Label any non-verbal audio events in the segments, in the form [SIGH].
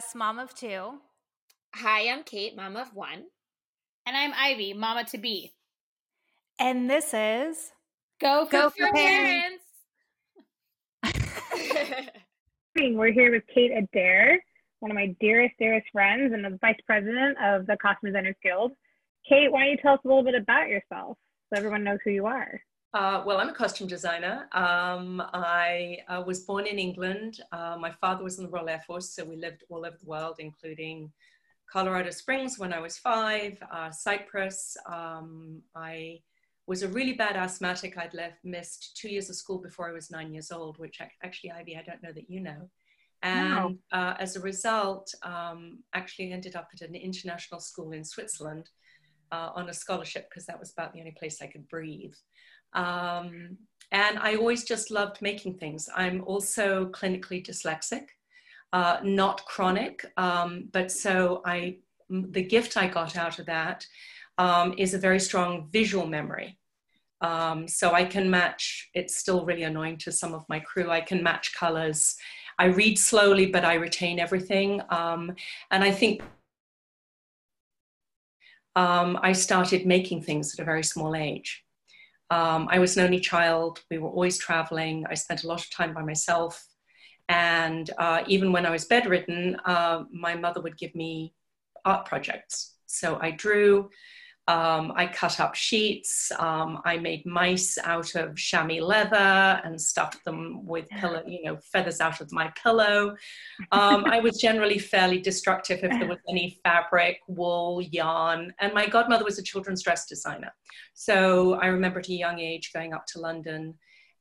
Jess, mom of two. Hi, I'm Kate, mom of one. And I'm Ivy, mama to be. And this is Go for, Go for for parents. [LAUGHS] We're here with Kate Adair, one of my dearest, dearest friends, and the vice president of the Costume Designers Guild. Kate, why don't you tell us a little bit about yourself so everyone knows who you are? Uh, well, I'm a costume designer. Um, I uh, was born in England. Uh, my father was in the Royal Air Force, so we lived all over the world, including Colorado Springs when I was five, uh, Cyprus. Um, I was a really bad asthmatic. I'd left, missed two years of school before I was nine years old, which actually, Ivy, I don't know that you know. And wow. as a result, um, actually ended up at an international school in Switzerland uh, on a scholarship because that was about the only place I could breathe. Um, and I always just loved making things. I'm also clinically dyslexic, uh, not chronic, um, but so I, the gift I got out of that um, is a very strong visual memory. Um, so I can match, it's still really annoying to some of my crew, I can match colors. I read slowly, but I retain everything. Um, and I think um, I started making things at a very small age. Um, I was an only child. We were always traveling. I spent a lot of time by myself. And uh, even when I was bedridden, uh, my mother would give me art projects. So I drew, um, I cut up sheets. Um, I made mice out of chamois leather and stuffed them with pillow, you know, feathers out of my pillow. Um, I was generally fairly destructive if there was any fabric, wool, yarn. And my godmother was a children's dress designer. So I remember at a young age going up to London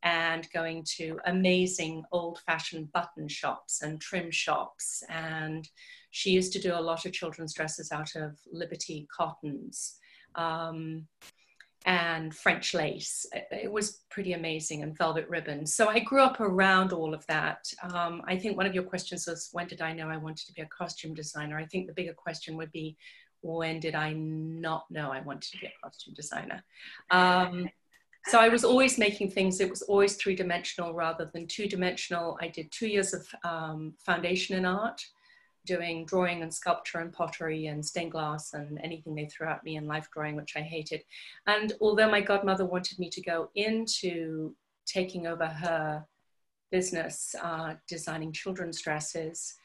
and going to amazing old fashioned button shops and trim shops. And she used to do a lot of children's dresses out of Liberty cottons um, and French lace. It was pretty amazing and velvet ribbons. So I grew up around all of that. Um, I think one of your questions was when did I know I wanted to be a costume designer? I think the bigger question would be when did I not know I wanted to be a costume designer? Um, so I was always making things, it was always three dimensional rather than two dimensional. I did two years of um, foundation in art doing drawing and sculpture and pottery and stained glass and anything they threw at me in life drawing, which I hated. And although my godmother wanted me to go into taking over her business, uh, designing children's dresses,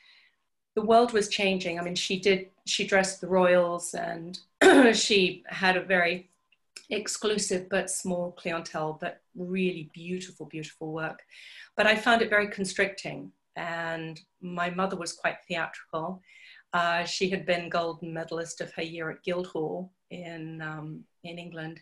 the world was changing. I mean, she did, she dressed the royals and [CLEARS THROAT] she had a very exclusive but small clientele, but really beautiful, beautiful work. But I found it very constricting and my mother was quite theatrical. Uh, she had been golden medalist of her year at Guildhall in, um, in England.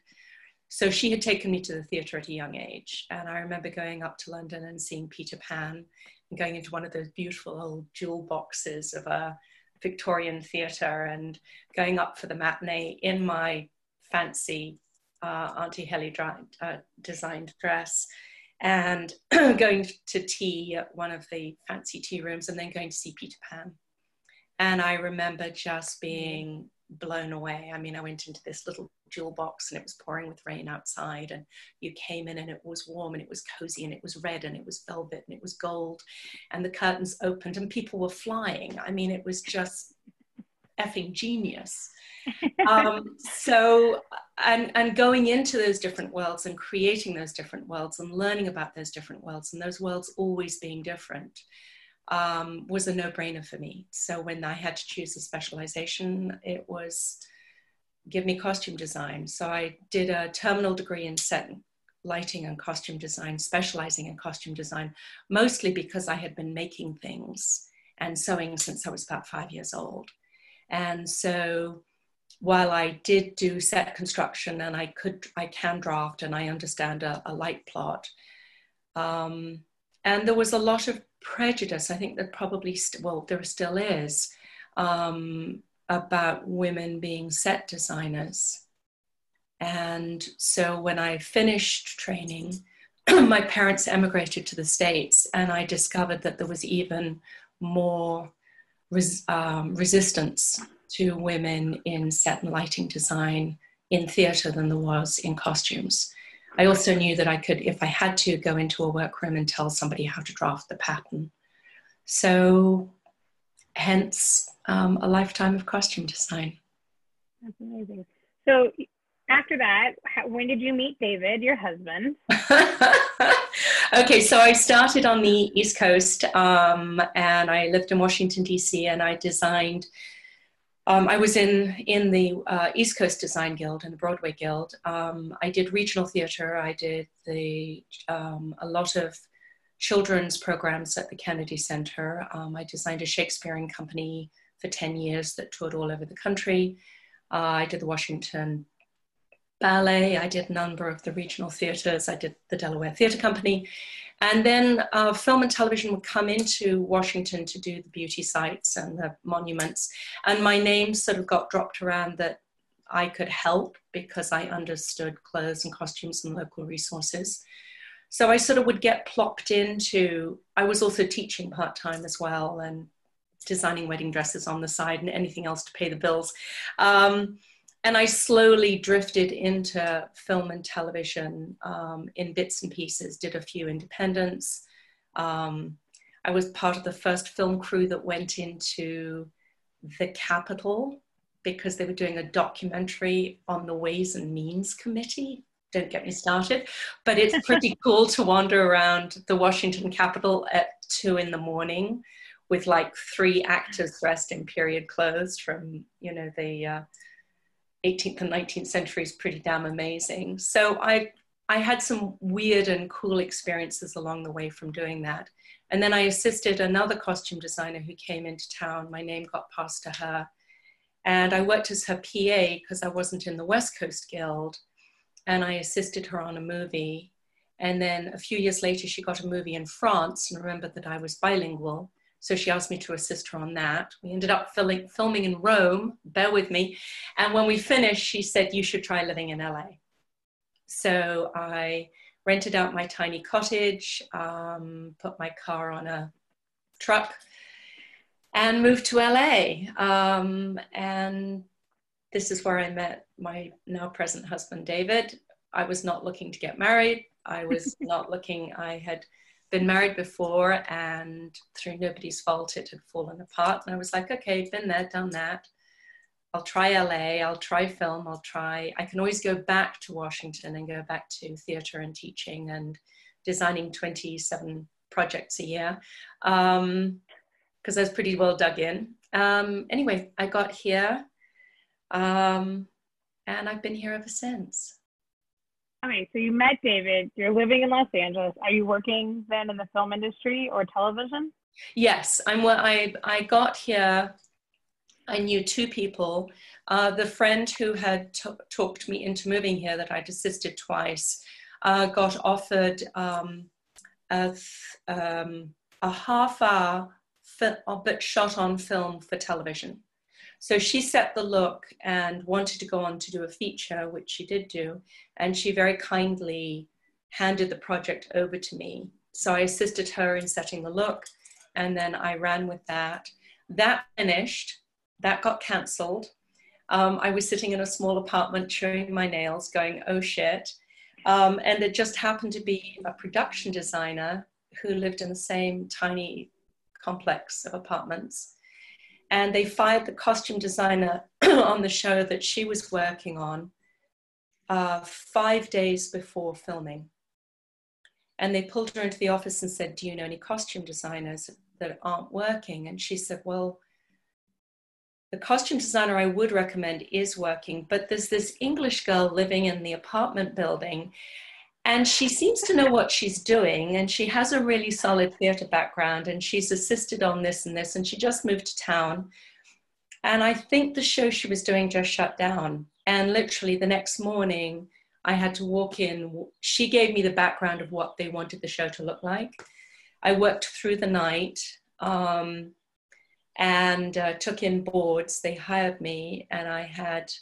So she had taken me to the theatre at a young age. And I remember going up to London and seeing Peter Pan and going into one of those beautiful old jewel boxes of a Victorian theatre and going up for the matinee in my fancy uh, Auntie Helly uh, designed dress and [CLEARS THROAT] going to tea at one of the fancy tea rooms and then going to see Peter Pan. And I remember just being blown away. I mean, I went into this little jewel box and it was pouring with rain outside, and you came in and it was warm and it was cozy and it was red and it was velvet and it was gold, and the curtains opened and people were flying. I mean, it was just effing genius. [LAUGHS] um, so, and, and going into those different worlds and creating those different worlds and learning about those different worlds and those worlds always being different um, was a no brainer for me. So, when I had to choose a specialization, it was give me costume design. So, I did a terminal degree in set lighting and costume design, specializing in costume design, mostly because I had been making things and sewing since I was about five years old. And so while I did do set construction and I could, I can draft and I understand a, a light plot. Um, and there was a lot of prejudice. I think that probably, st- well, there still is um, about women being set designers. And so when I finished training, [CLEARS THROAT] my parents emigrated to the States, and I discovered that there was even more res, um, resistance to women in set and lighting design in theatre than there was in costumes. I also knew that I could, if I had to, go into a workroom and tell somebody how to draft the pattern. So hence um, a lifetime of costume design. That's amazing. So after that, when did you meet David, your husband? [LAUGHS] okay, so I started on the East Coast um, and I lived in Washington, D.C., and I designed. Um, I was in in the uh, East Coast Design Guild and the Broadway Guild. Um, I did regional theater. I did the um, a lot of children's programs at the Kennedy Center. Um, I designed a Shakespearean company for ten years that toured all over the country. Uh, I did the Washington ballet. I did a number of the regional theaters. I did the Delaware Theater Company. And then uh, film and television would come into Washington to do the beauty sites and the monuments. And my name sort of got dropped around that I could help because I understood clothes and costumes and local resources. So I sort of would get plopped into, I was also teaching part time as well and designing wedding dresses on the side and anything else to pay the bills. Um, and I slowly drifted into film and television um, in bits and pieces, did a few independents. Um, I was part of the first film crew that went into the Capitol because they were doing a documentary on the Ways and Means Committee. Don't get me started, but it's pretty [LAUGHS] cool to wander around the Washington Capitol at two in the morning with like three actors dressed in period clothes from, you know, the uh, 18th and 19th century is pretty damn amazing. So I, I had some weird and cool experiences along the way from doing that. And then I assisted another costume designer who came into town. My name got passed to her. And I worked as her PA because I wasn't in the West Coast Guild. And I assisted her on a movie. And then a few years later, she got a movie in France and remembered that I was bilingual. So she asked me to assist her on that. We ended up filming, filming in Rome, bear with me. And when we finished, she said, You should try living in LA. So I rented out my tiny cottage, um, put my car on a truck, and moved to LA. Um, and this is where I met my now present husband, David. I was not looking to get married. I was [LAUGHS] not looking, I had been married before and through nobody's fault it had fallen apart. And i was like okay been there done that. I'll try la i'll try film i'll try i can always go back to washington and go back to theater and teaching and designing 27 projects a year because um, i was pretty well dug in. Um, anyway i got here um, and i've been here ever since Okay, so you met David. You're living in Los Angeles. Are you working then in the film industry or television? Yes, I'm. I I got here. I knew two people. Uh, the friend who had t- talked me into moving here, that I'd assisted twice, uh, got offered um, a, um, a half hour, fi- but shot on film for television. So she set the look and wanted to go on to do a feature, which she did do. And she very kindly handed the project over to me. So I assisted her in setting the look. And then I ran with that. That finished, that got cancelled. Um, I was sitting in a small apartment chewing my nails, going, oh shit. Um, and it just happened to be a production designer who lived in the same tiny complex of apartments and they fired the costume designer [CLEARS THROAT] on the show that she was working on uh, five days before filming. And they pulled her into the office and said, Do you know any costume designers that aren't working? And she said, Well, the costume designer I would recommend is working, but there's this English girl living in the apartment building, and she seems to know what she's doing and she has a really solid theater background and she's assisted on this and this and she just moved to town. And i think the show she was doing just shut down. And literally the next morning i had to walk in. She gave me the background of what they wanted the show to look like. I worked through the night um, and uh, took in boards. They hired me and i had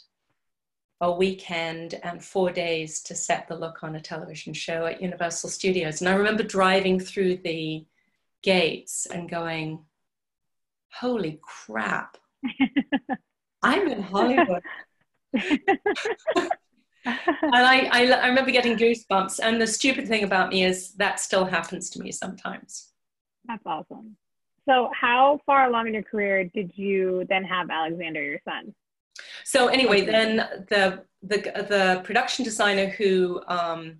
a weekend and four days to set the look on a television show at Universal Studios. And I remember driving through the gates and going, holy crap, [LAUGHS] I'm in Hollywood. [LAUGHS] and I, I, I, remember getting goosebumps. And the stupid thing about me is that still happens to me sometimes. That's awesome. So, how far along in your career did you then have Alexander, your son? So anyway, then the the the production designer who um,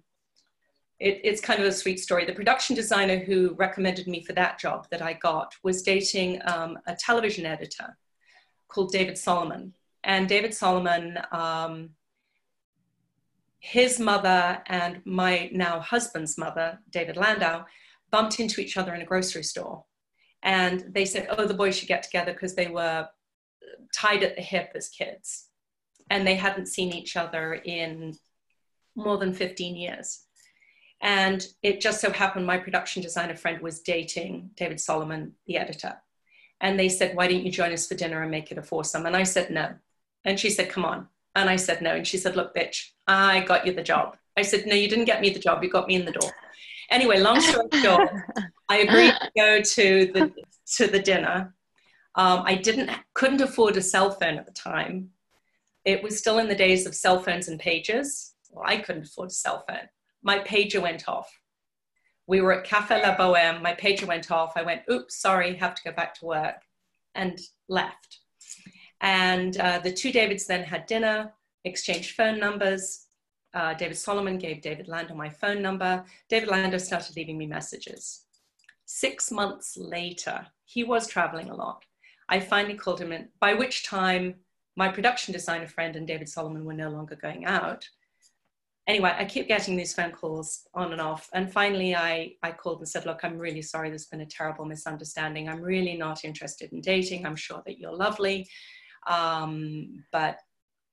it, it's kind of a sweet story. The production designer who recommended me for that job that I got was dating um, a television editor called David Solomon, and David Solomon. Um, his mother and my now husband's mother, David Landau, bumped into each other in a grocery store. And they said, oh, the boys should get together because they were tied at the hip as kids. And they hadn't seen each other in more than 15 years. And it just so happened my production designer friend was dating David Solomon, the editor. And they said, Why don't you join us for dinner and make it a foursome? And I said, No. And she said, Come on. And I said, No. And she said, Look, bitch, I got you the job. I said, No, you didn't get me the job. You got me in the door. Anyway, long story short, [LAUGHS] I agreed to go to the to the dinner. Um, I didn't couldn't afford a cell phone at the time. It was still in the days of cell phones and pages. Well, I couldn't afford a cell phone. My pager went off. We were at Cafe La Boheme. My pager went off. I went, oops, sorry, have to go back to work, and left. And uh, the two Davids then had dinner, exchanged phone numbers. Uh, David Solomon gave David Landau my phone number. David Landau started leaving me messages. Six months later, he was traveling a lot. I finally called him in, by which time my production designer friend and David Solomon were no longer going out. Anyway, I keep getting these phone calls on and off. And finally, I, I called and said, Look, I'm really sorry. There's been a terrible misunderstanding. I'm really not interested in dating. I'm sure that you're lovely. Um, but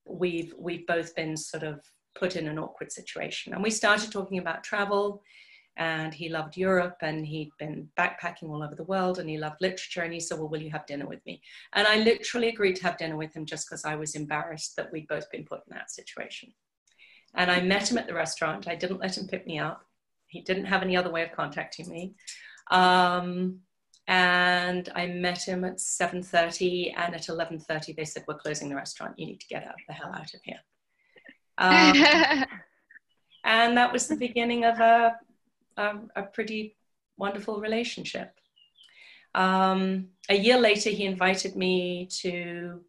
we've, we've both been sort of put in an awkward situation. And we started talking about travel and he loved Europe and he'd been backpacking all over the world and he loved literature and he said, Well, will you have dinner with me? And I literally agreed to have dinner with him just because I was embarrassed that we'd both been put in that situation. And I met him at the restaurant. I didn't let him pick me up. He didn't have any other way of contacting me. Um, and I met him at 7.30 and at 11.30 they said, we're closing the restaurant. You need to get out the hell out of here. Um, [LAUGHS] and that was the beginning of a a, a pretty wonderful relationship. Um, a year later, he invited me to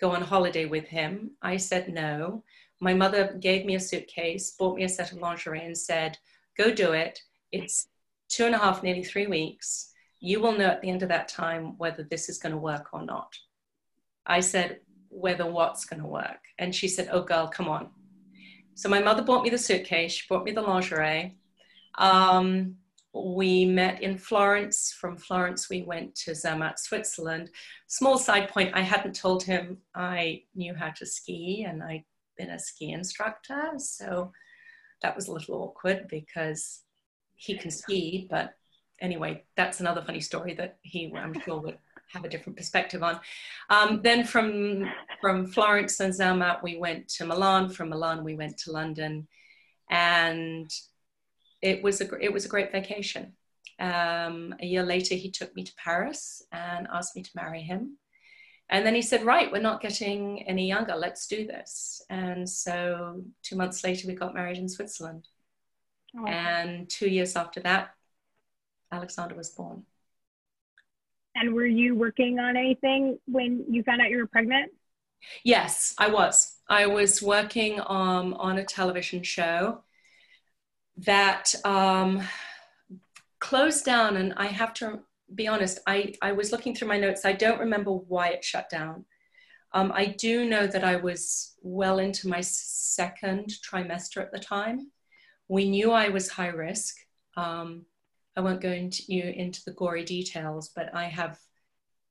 go on holiday with him. I said no. My mother gave me a suitcase, bought me a set of lingerie, and said, Go do it. It's two and a half, nearly three weeks. You will know at the end of that time whether this is going to work or not. I said, Whether what's going to work? And she said, Oh, girl, come on. So my mother bought me the suitcase, she bought me the lingerie. Um, we met in Florence. From Florence, we went to Zermatt, Switzerland. Small side point I hadn't told him I knew how to ski and I'd been a ski instructor. So that was a little awkward because he can ski, but anyway, that's another funny story that he, I'm sure, would have a different perspective on. Um, then from from Florence and Zermatt, we went to Milan. From Milan, we went to London, and it was a it was a great vacation. Um, a year later, he took me to Paris and asked me to marry him. And then he said, Right, we're not getting any younger. Let's do this. And so two months later, we got married in Switzerland. Oh. And two years after that, Alexander was born. And were you working on anything when you found out you were pregnant? Yes, I was. I was working um, on a television show that um, closed down. And I have to be honest, I, I was looking through my notes. I don't remember why it shut down. Um, I do know that I was well into my second trimester at the time. We knew I was high risk. Um, I won't go into, you into the gory details, but I have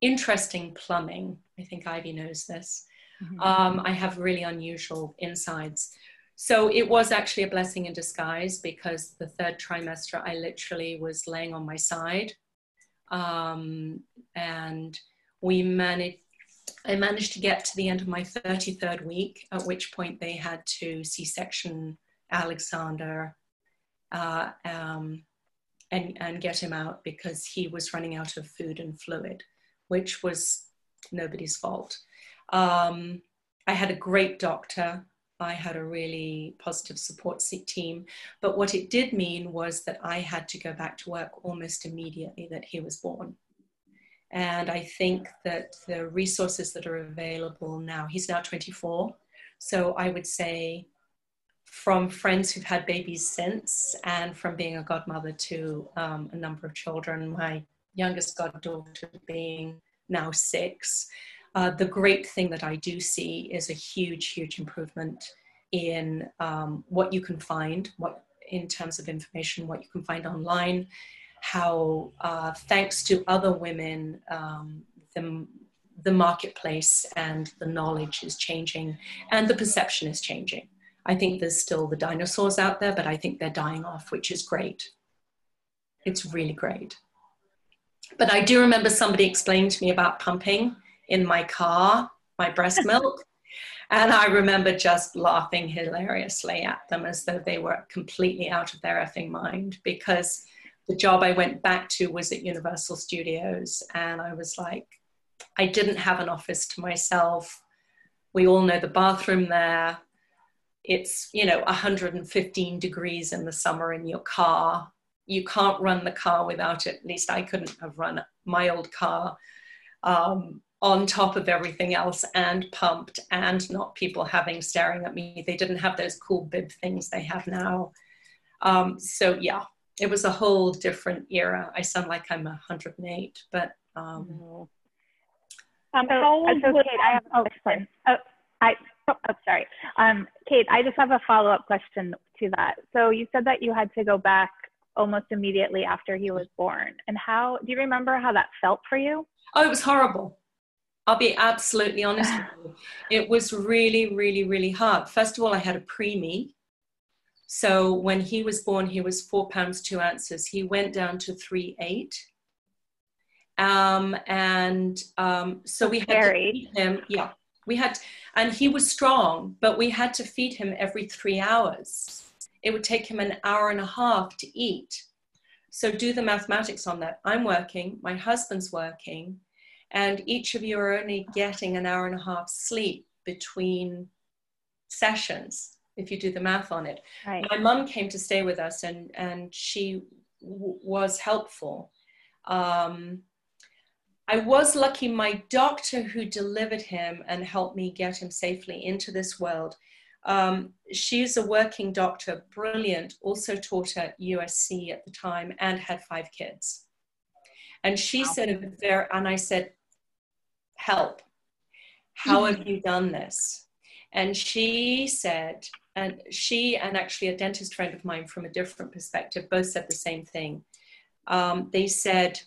interesting plumbing. I think Ivy knows this. Mm-hmm. Um, I have really unusual insides. So it was actually a blessing in disguise because the third trimester, I literally was laying on my side. Um, and we managed, I managed to get to the end of my 33rd week, at which point they had to C section Alexander uh, um, and, and get him out because he was running out of food and fluid, which was nobody's fault. Um, I had a great doctor I had a really positive support team. But what it did mean was that I had to go back to work almost immediately that he was born. And I think that the resources that are available now, he's now 24. So I would say from friends who've had babies since and from being a godmother to um, a number of children, my youngest goddaughter being now six. Uh, the great thing that I do see is a huge, huge improvement in um, what you can find, what in terms of information, what you can find online, how uh, thanks to other women, um, the, the marketplace and the knowledge is changing and the perception is changing. I think there's still the dinosaurs out there, but I think they're dying off, which is great. It's really great. But I do remember somebody explaining to me about pumping in my car, my breast [LAUGHS] milk. And I remember just laughing hilariously at them as though they were completely out of their effing mind because the job I went back to was at Universal Studios. And I was like, I didn't have an office to myself. We all know the bathroom there. It's, you know, 115 degrees in the summer in your car you can't run the car without it. At least I couldn't have run my old car um, on top of everything else and pumped and not people having staring at me. They didn't have those cool bib things they have now. Um, so yeah, it was a whole different era. I sound like I'm 108, but um, um, so, so Kate, I have oh, sorry. Oh, I oh, sorry. Um, Kate, I just have a follow up question to that. So you said that you had to go back almost immediately after he was born. And how do you remember how that felt for you? Oh, it was horrible. I'll be absolutely honest [LAUGHS] with you. It was really, really, really hard. First of all, I had a preemie. So when he was born, he was four pounds, two ounces. He went down to three, eight. Um, and um, so we had to feed him. Yeah, we had, and he was strong, but we had to feed him every three hours it would take him an hour and a half to eat. So do the mathematics on that. I'm working, my husband's working, and each of you are only getting an hour and a half sleep between sessions if you do the math on it. Right. My mum came to stay with us and, and she w- was helpful. Um, I was lucky, my doctor who delivered him and helped me get him safely into this world um, she's a working doctor, brilliant, also taught at USC at the time and had five kids. And she wow. said, and I said, help. How have you done this? And she said, and she and actually a dentist friend of mine from a different perspective both said the same thing. Um, they said,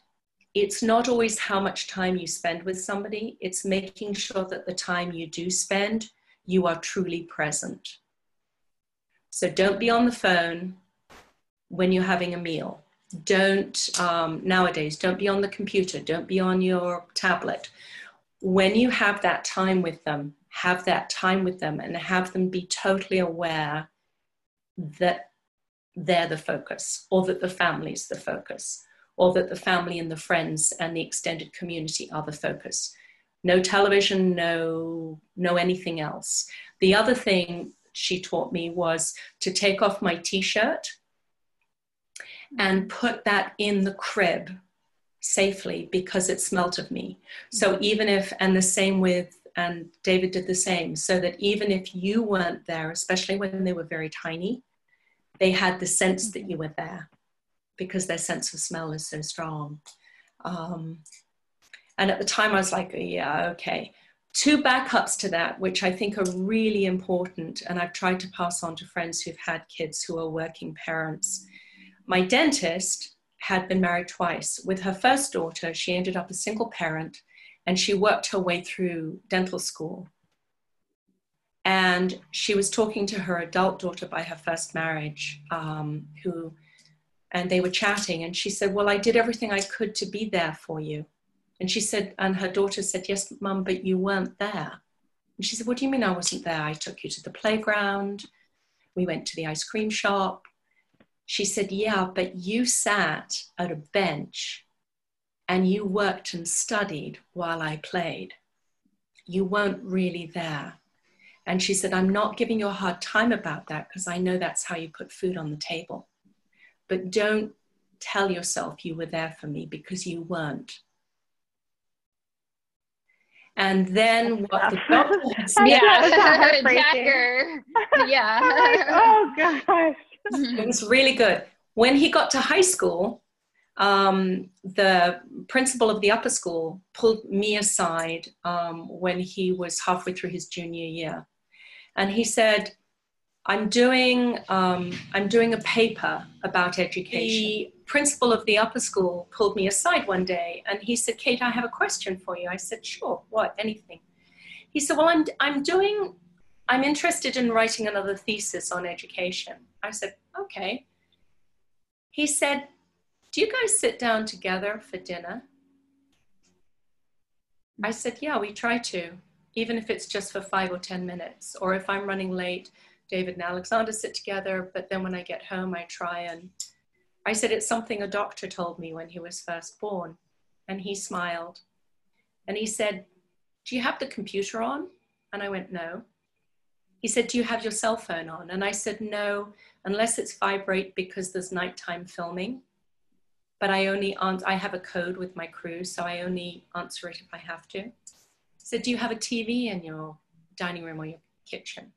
it's not always how much time you spend with somebody, it's making sure that the time you do spend, you are truly present. So don't be on the phone when you're having a meal. Don't, um, nowadays, don't be on the computer, don't be on your tablet. When you have that time with them, have that time with them and have them be totally aware that they're the focus or that the family's the focus or that the family and the friends and the extended community are the focus no television, no, no anything else. The other thing she taught me was to take off my t shirt and put that in the crib safely because it smelt of me. So even if, and the same with, and David did the same, so that even if you weren't there, especially when they were very tiny, they had the sense that you were there because their sense of smell is so strong. Um, and at the time, I was like, yeah, okay. Two backups to that, which I think are really important, and I've tried to pass on to friends who've had kids who are working parents. My dentist had been married twice. With her first daughter, she ended up a single parent and she worked her way through dental school. And she was talking to her adult daughter by her first marriage, um, who, and they were chatting. And she said, Well, I did everything I could to be there for you. And she said, and her daughter said, Yes, mum, but you weren't there. And she said, What do you mean I wasn't there? I took you to the playground. We went to the ice cream shop. She said, Yeah, but you sat at a bench and you worked and studied while I played. You weren't really there. And she said, I'm not giving you a hard time about that because I know that's how you put food on the table. But don't tell yourself you were there for me because you weren't And then what the doctor had [LAUGHS] said, Yeah, thought it was Yeah. [LAUGHS] oh gosh. It was really good. When he got to high school, um, the principal of the upper school pulled me aside um, when he was halfway through his junior year, and he said, "I'm doing um, I'm doing a paper about education." The principal of the upper school pulled me aside one day, and he said, "Kate, I have a question for you." I said, "Sure, what? Anything?" He said, "Well, I'm I'm doing I'm interested in writing another thesis on education." I said, "Okay." He said, Do you guys sit down together for dinner? I said, Yeah, we try to, even if it's just for five or 10 minutes. Or if I'm running late, David and Alexander sit together, but then when I get home, I try and. I said, It's something a doctor told me when he was first born. And he smiled. And he said, Do you have the computer on? And I went, No. He said, Do you have your cell phone on? And I said, No, unless it's vibrate because there's nighttime filming. But I only answer, I have a code with my crew, so I only answer it if I have to. He said, Do you have a TV in your dining room or your kitchen?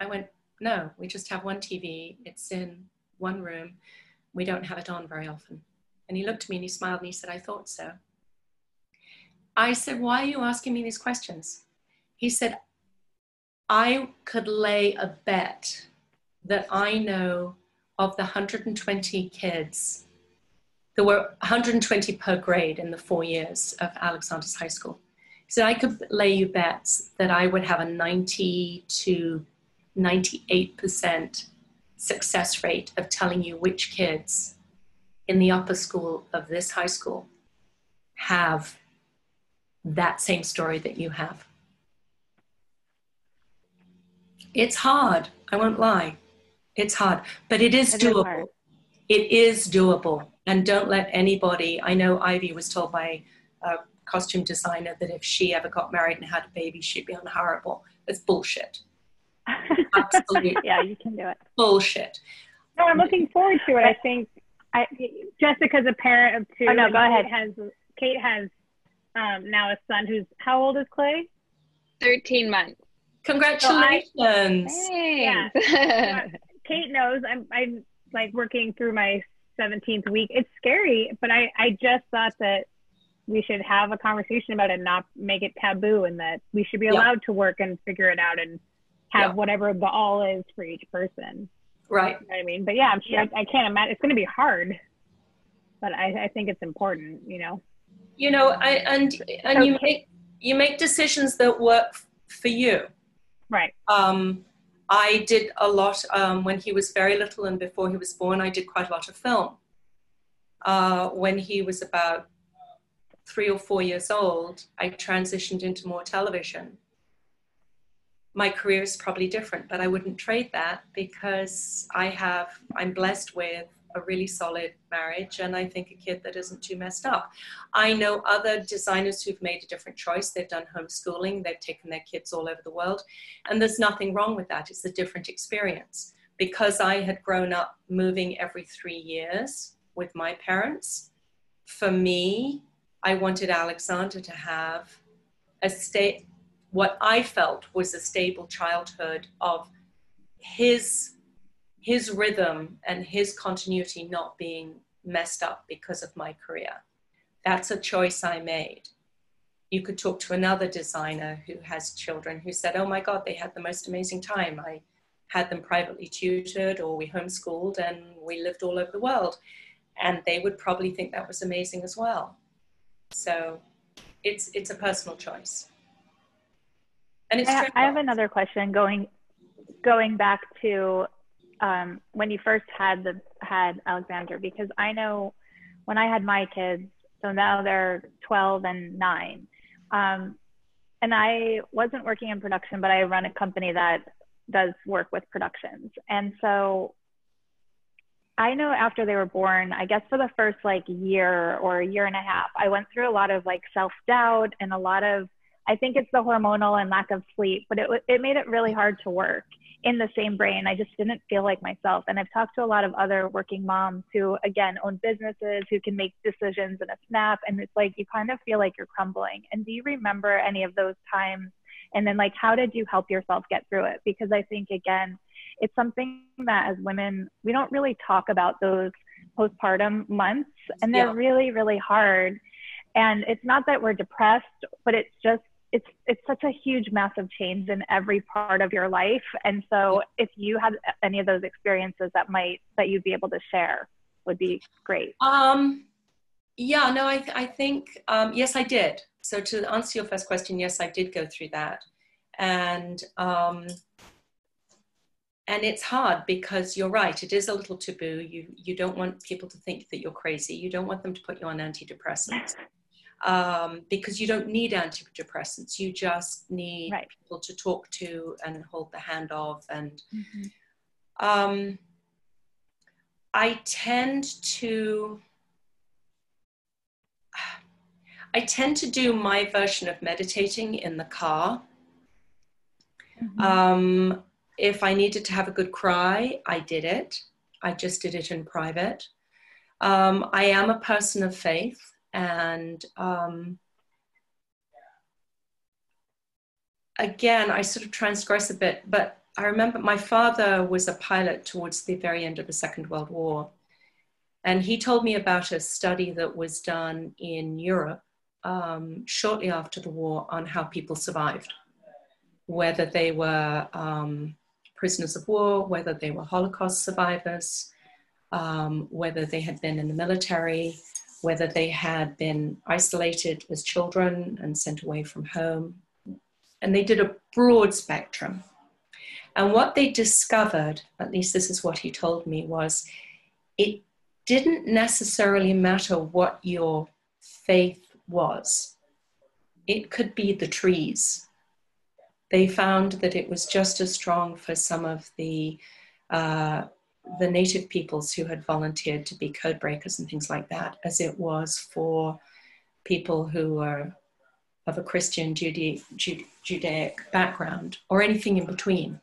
I went, No, we just have one TV. It's in one room. We don't have it on very often. And he looked at me and he smiled and he said, I thought so. I said, Why are you asking me these questions? He said, I could lay a bet that I know of the 120 kids, there were 120 per grade in the four years of Alexander's high school. So I could lay you bets that I would have a 90 to 98% success rate of telling you which kids in the upper school of this high school have that same story that you have. It's hard, I won't lie. It's hard, but it is It is doable. hard. It is doable. And don't let anybody, I know Ivy was told by a costume designer that if she ever got married and had a baby, she'd be unhirable. It's bullshit. Absolute [LAUGHS] yeah, you can do it. bullshit. No, I'm looking forward to it. I think I Jessica's a parent of two. Oh, no, go ahead. Kate has Kate has um, now a son who's how old is Clay? 13 months. Congratulations. [LAUGHS] Yeah. Kate knows I'm I'm like working through my 17th week. It's scary, but I I just thought that we should have a conversation about it, and not make it taboo, and that we should be Yeah. allowed to work and figure it out and have Yeah. whatever the all is for each person. Right. You know what I mean? But yeah, I'm sure I, I can't imagine it's going to be hard, but I, I think it's important. You know. You know, I, and and you make you make decisions that work for you. Right. Um, I did a lot um, when he was very little and before he was born. I did quite a lot of film. Uh, when he was about three or four years old, I transitioned into more television. My career is probably different, but I wouldn't trade that because I have, I'm blessed with a really solid marriage and I think a kid that isn't too messed up. I know other designers who've made a different choice. They've done homeschooling, they've taken their kids all over the world, and there's nothing wrong with that. It's a different experience. Because I had grown up moving every three years with my parents, for me, I wanted Alexander to have a state, what I felt was a stable childhood of his his rhythm and his continuity not being messed up because of my career. That's a choice I made. You could talk to another designer who has children who said, Oh my God, they had the most amazing time. I had them privately tutored or we homeschooled and we lived all over the world. And they would probably think that was amazing as well. So it's, it's a personal choice. And it's I, I have another question going going back to um, when you first had the had Alexander because I know when I had my kids, so now they're 12 and 9. Um, and I wasn't working in production, but I run a company that does work with productions. And so I know after they were born, I guess for the first like year or a year and a half, I went through a lot of like self doubt and a lot of, I think it's the hormonal and lack of sleep, but it, it made it really hard to work. In the same brain. I just didn't feel like myself. And I've talked to a lot of other working moms who, again, own businesses, who can make decisions in a snap. And it's like you kind of feel like you're crumbling. And do you remember any of those times? And then, like, how did you help yourself get through it? Because I think, again, it's something that as women, we don't really talk about those postpartum months. And they're Yeah. really, really hard. And it's not that we're depressed, but it's just it's it's such a huge massive change in every part of your life and so if you had any of those experiences that might that you'd be able to share would be great Um, yeah, no, I, I think, um, yes, I did. So to answer your first question, yes, I did go through that. And, um, and it's hard because you're right. It is a little taboo. You, you don't want people to think that you're crazy. You don't want them to put you on antidepressants um, because you don't need antidepressants. You just need Right. people to talk to and hold the hand of. And um, I tend to. I tend to do my version of meditating in the car. Um, if I needed to have a good cry, I did it. I just did it in private. Um, I am a person of faith, and um, again, I sort of transgress a bit, but I remember my father was a pilot towards the very end of the Second World War. And he told me about a study that was done in Europe um, shortly after the war on how people survived, whether they were um, prisoners of war, whether they were Holocaust survivors, um, whether they had been in the military, whether they had been isolated as children and sent away from home. And they did a broad spectrum. And what they discovered, at least this is what he told me, was it didn't necessarily matter what your faith was. It could be the trees. They found that it was just as strong for some of the uh, the native peoples who had volunteered to be code breakers and things like that, as it was for people who were of a Christian Jude- Jude- Judaic background or anything in between.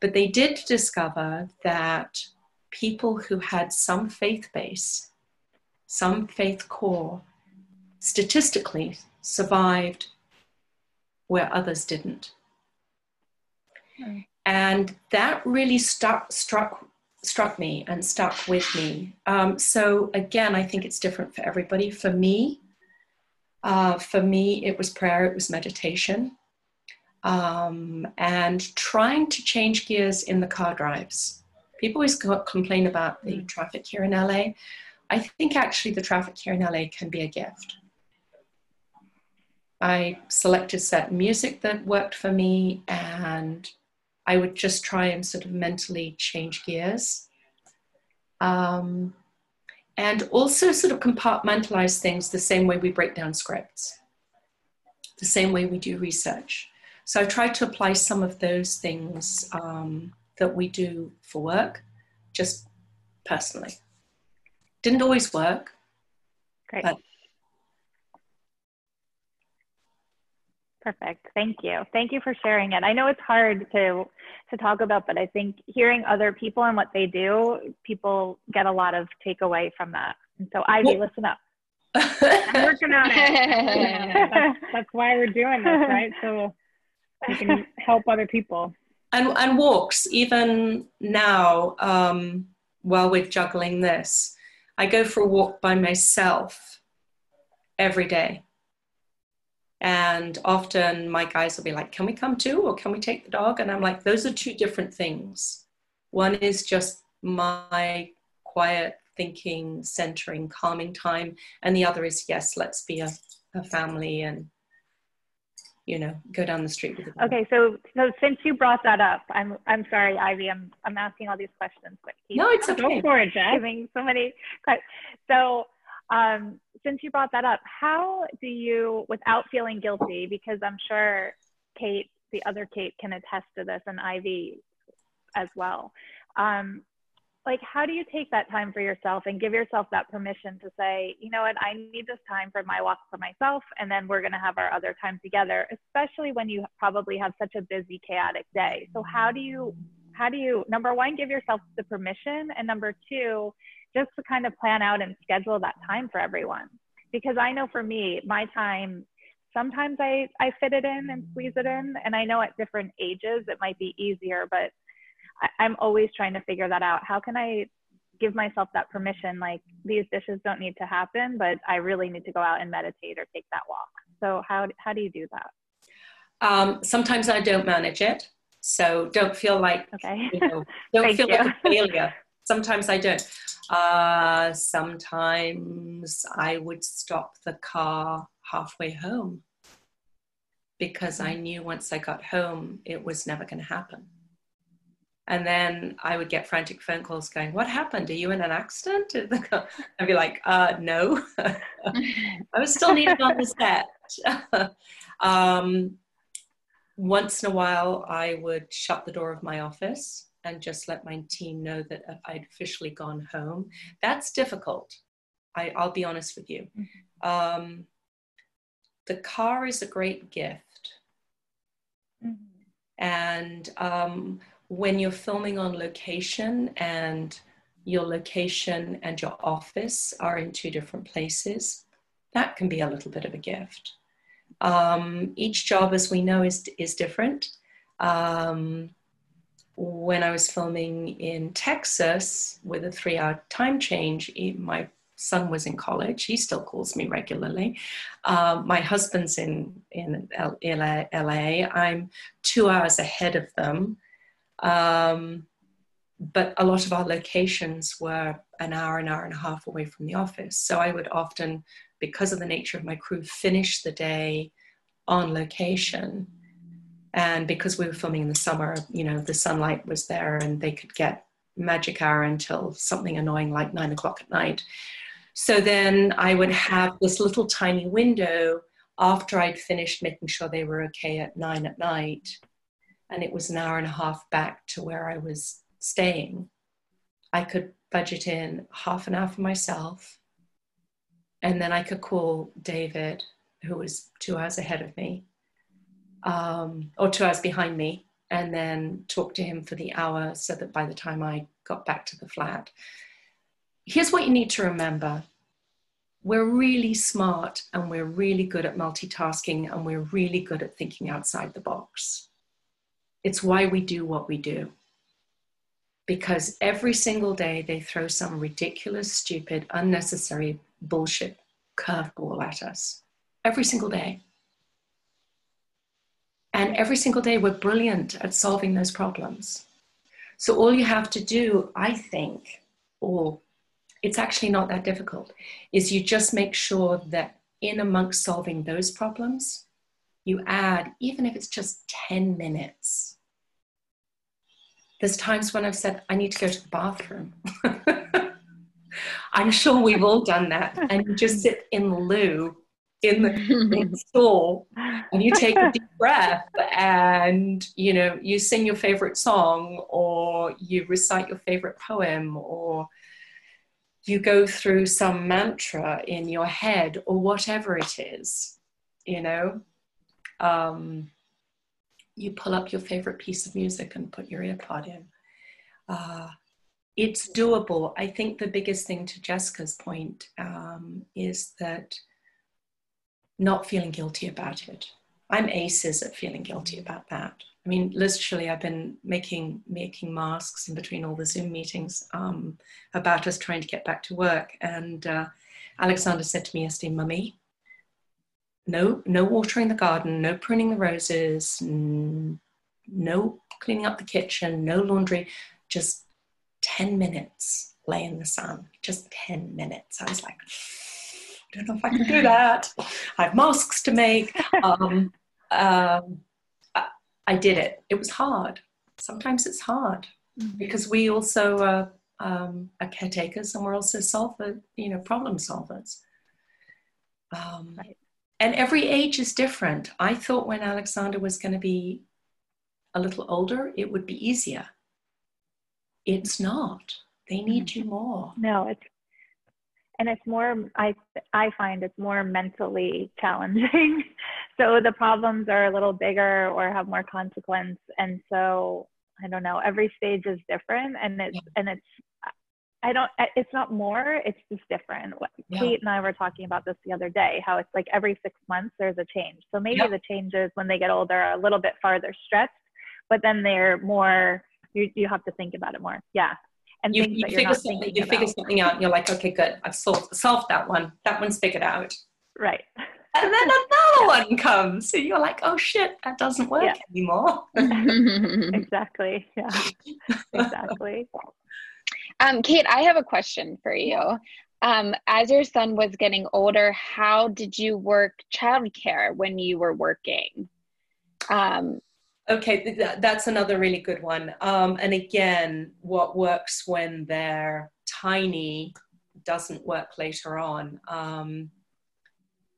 But they did discover that people who had some faith base, some faith core, statistically survived where others didn't. Mm. And that really stuck, struck, struck me and stuck with me. Um, so, again, I think it's different for everybody. For me, uh, for me, it was prayer, it was meditation, um, and trying to change gears in the car drives. People always complain about the traffic here in LA. I think actually the traffic here in LA can be a gift. I selected certain music that worked for me, and I would just try and sort of mentally change gears. Um, and also sort of compartmentalize things the same way we break down scripts, the same way we do research. So I tried to apply some of those things um, that we do for work, just personally. Didn't always work. great But- perfect thank you thank you for sharing it i know it's hard to to talk about but i think hearing other people and what they do people get a lot of takeaway from that and so ivy Well- listen up I'm working on it. Yeah, [LAUGHS] that's, that's why we're doing this, right? So we can help other people. and, and walks even now um, while we're juggling this i go for a walk by myself every day and often my guys will be like can we come too or can we take the dog and i'm like those are two different things one is just my quiet thinking centering calming time and the other is yes let's be a, a family and you know go down the street with the dog. okay so so since you brought that up i'm i'm sorry ivy i'm i'm asking all these questions but no it's Go okay for it, Jess. giving so many questions. so um, since you brought that up how do you without feeling guilty because i'm sure kate the other kate can attest to this and ivy as well um, like how do you take that time for yourself and give yourself that permission to say you know what? I need this time for my walk for myself and then we're going to have our other time together especially when you probably have such a busy chaotic day. So how do you how do you number one give yourself the permission and number two just to kind of plan out and schedule that time for everyone. Because i know for me my time sometimes i i fit it in and squeeze it in. And i know at different ages it might be easier but I, i'm always trying to figure that out. How can i give myself that permission? Like these dishes don't need to happen but i really need to go out and meditate or take that walk. So how, how do you do that? Um, sometimes i don't manage it. So don't feel like okay. you know, [LAUGHS] don't feel you. like a failure. Sometimes i don't uh, sometimes i would stop the car halfway home because i knew once i got home it was never going to happen and then I would get frantic phone calls going, What happened? Are you in an accident? [LAUGHS] I'd be like, uh, No, [LAUGHS] I was still needed on the set. [LAUGHS] um, once in a while, I would shut the door of my office and just let my team know that I'd officially gone home. That's difficult. I, will be honest with you. Mm-hmm. Um, the car is a great gift. Mm-hmm. And um, when you're filming on location and your location and your office are in two different places, that can be a little bit of a gift. Um, each job, as we know, is, is different. Um, when I was filming in Texas with a three hour time change, my son was in college. He still calls me regularly. Um, my husband's in, in LA, LA. I'm two hours ahead of them. Um, but a lot of our locations were an hour, an hour and a half away from the office. So I would often, because of the nature of my crew, finish the day on location. And because we were filming in the summer, you know, the sunlight was there and they could get magic hour until something annoying like nine o'clock at night. So then I would have this little tiny window after I'd finished making sure they were okay at nine at night and it was an hour and a half back to where I was staying, I could budget in half an hour for myself. And then I could call David, who was two hours ahead of me, um, or two hours behind me, and then talk to him for the hour so that by the time I got back to the flat. Here's what you need to remember we're really smart and we're really good at multitasking and we're really good at thinking outside the box. It's why we do what we do. Because every single day they throw some ridiculous, stupid, unnecessary bullshit curveball at us. Every single day. And every single day we're brilliant at solving those problems. So all you have to do, I think, or it's actually not that difficult, is you just make sure that in amongst solving those problems, you add, even if it's just 10 minutes. There's times when I've said, I need to go to the bathroom. [LAUGHS] I'm sure we've all done that. And you just sit in the loo in the, in the stall and you take a deep breath and you know you sing your favorite song or you recite your favorite poem or you go through some mantra in your head or whatever it is you know um, you pull up your favorite piece of music and put your earpod in. Uh, it's doable. I think the biggest thing to Jessica's point um, is that not feeling guilty about it. I'm aces at feeling guilty about that. I mean, literally, I've been making making masks in between all the Zoom meetings um, about us trying to get back to work. And uh, Alexander said to me yesterday, "Mummy, no no watering the garden no pruning the roses no cleaning up the kitchen no laundry just 10 minutes lay in the sun just 10 minutes i was like i don't know if i can do that i have masks to make um, um, I, I, did it it was hard sometimes it's hard mm-hmm. because we also uh, um, are caretakers and we're also solver you know problem solvers um, right and every age is different. I thought when Alexander was going to be a little older, it would be easier. It's not. They need you more. No, it's and it's more I I find it's more mentally challenging. [LAUGHS] so the problems are a little bigger or have more consequence and so I don't know. Every stage is different, and it's and it's I don't. It's not more. It's just different. Yeah. Kate and I were talking about this the other day. How it's like every six months there's a change. So maybe Yeah. the changes when they get older are a little bit farther stretched, but then they're more. You you have to think about it more. Yeah, and You, you figure something. You figure about. something out, and you're like, okay, good. I've solved solved that one. That one's figured out. Right. And then [LAUGHS] another one comes, and you're like, oh shit, that doesn't work Yeah. anymore. [LAUGHS] Exactly. Yeah. Exactly. um, Kate, I have a question for you. Um, as your son was getting older, how did you work childcare when you were working? Um, Okay, th- that, that's another really good one. Um, and again, what works when they're tiny doesn't work later on. Um,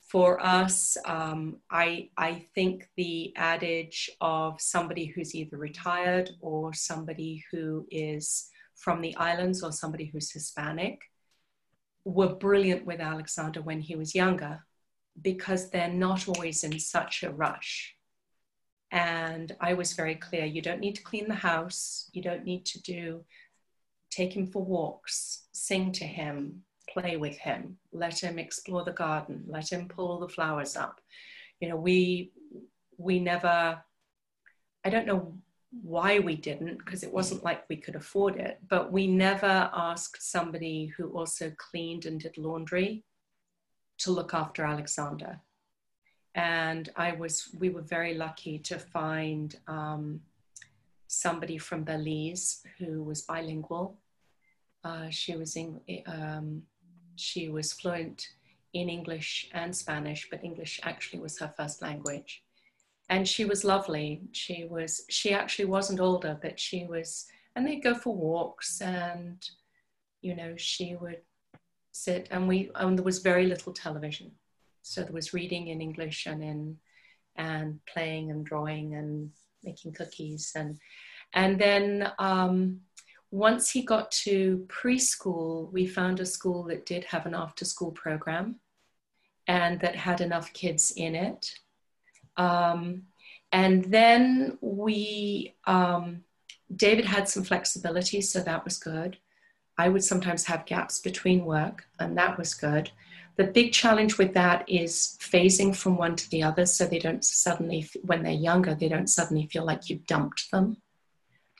for us, um, I, I think the adage of somebody who's either retired or somebody who is from the islands or somebody who's Hispanic were brilliant with Alexander when he was younger because they're not always in such a rush. And I was very clear you don't need to clean the house, you don't need to do, take him for walks, sing to him, play with him, let him explore the garden, let him pull the flowers up. You know, we, we never, I don't know why we didn't, because it wasn't like we could afford it, but we never asked somebody who also cleaned and did laundry to look after Alexander and I was we were very lucky to find um, somebody from Belize who was bilingual. Uh, she was in, um, she was fluent in English and Spanish, but English actually was her first language. And she was lovely. She was she actually wasn't older, but she was, and they'd go for walks, and you know she would sit, and we and there was very little television so there was reading in english and in and playing and drawing and making cookies and and then um, once he got to preschool we found a school that did have an after school program and that had enough kids in it. Um, and then we um, david had some flexibility so that was good. I would sometimes have gaps between work and that was good the big challenge with that is phasing from one to the other so they don't suddenly, when they're younger, they don't suddenly feel like you've dumped them.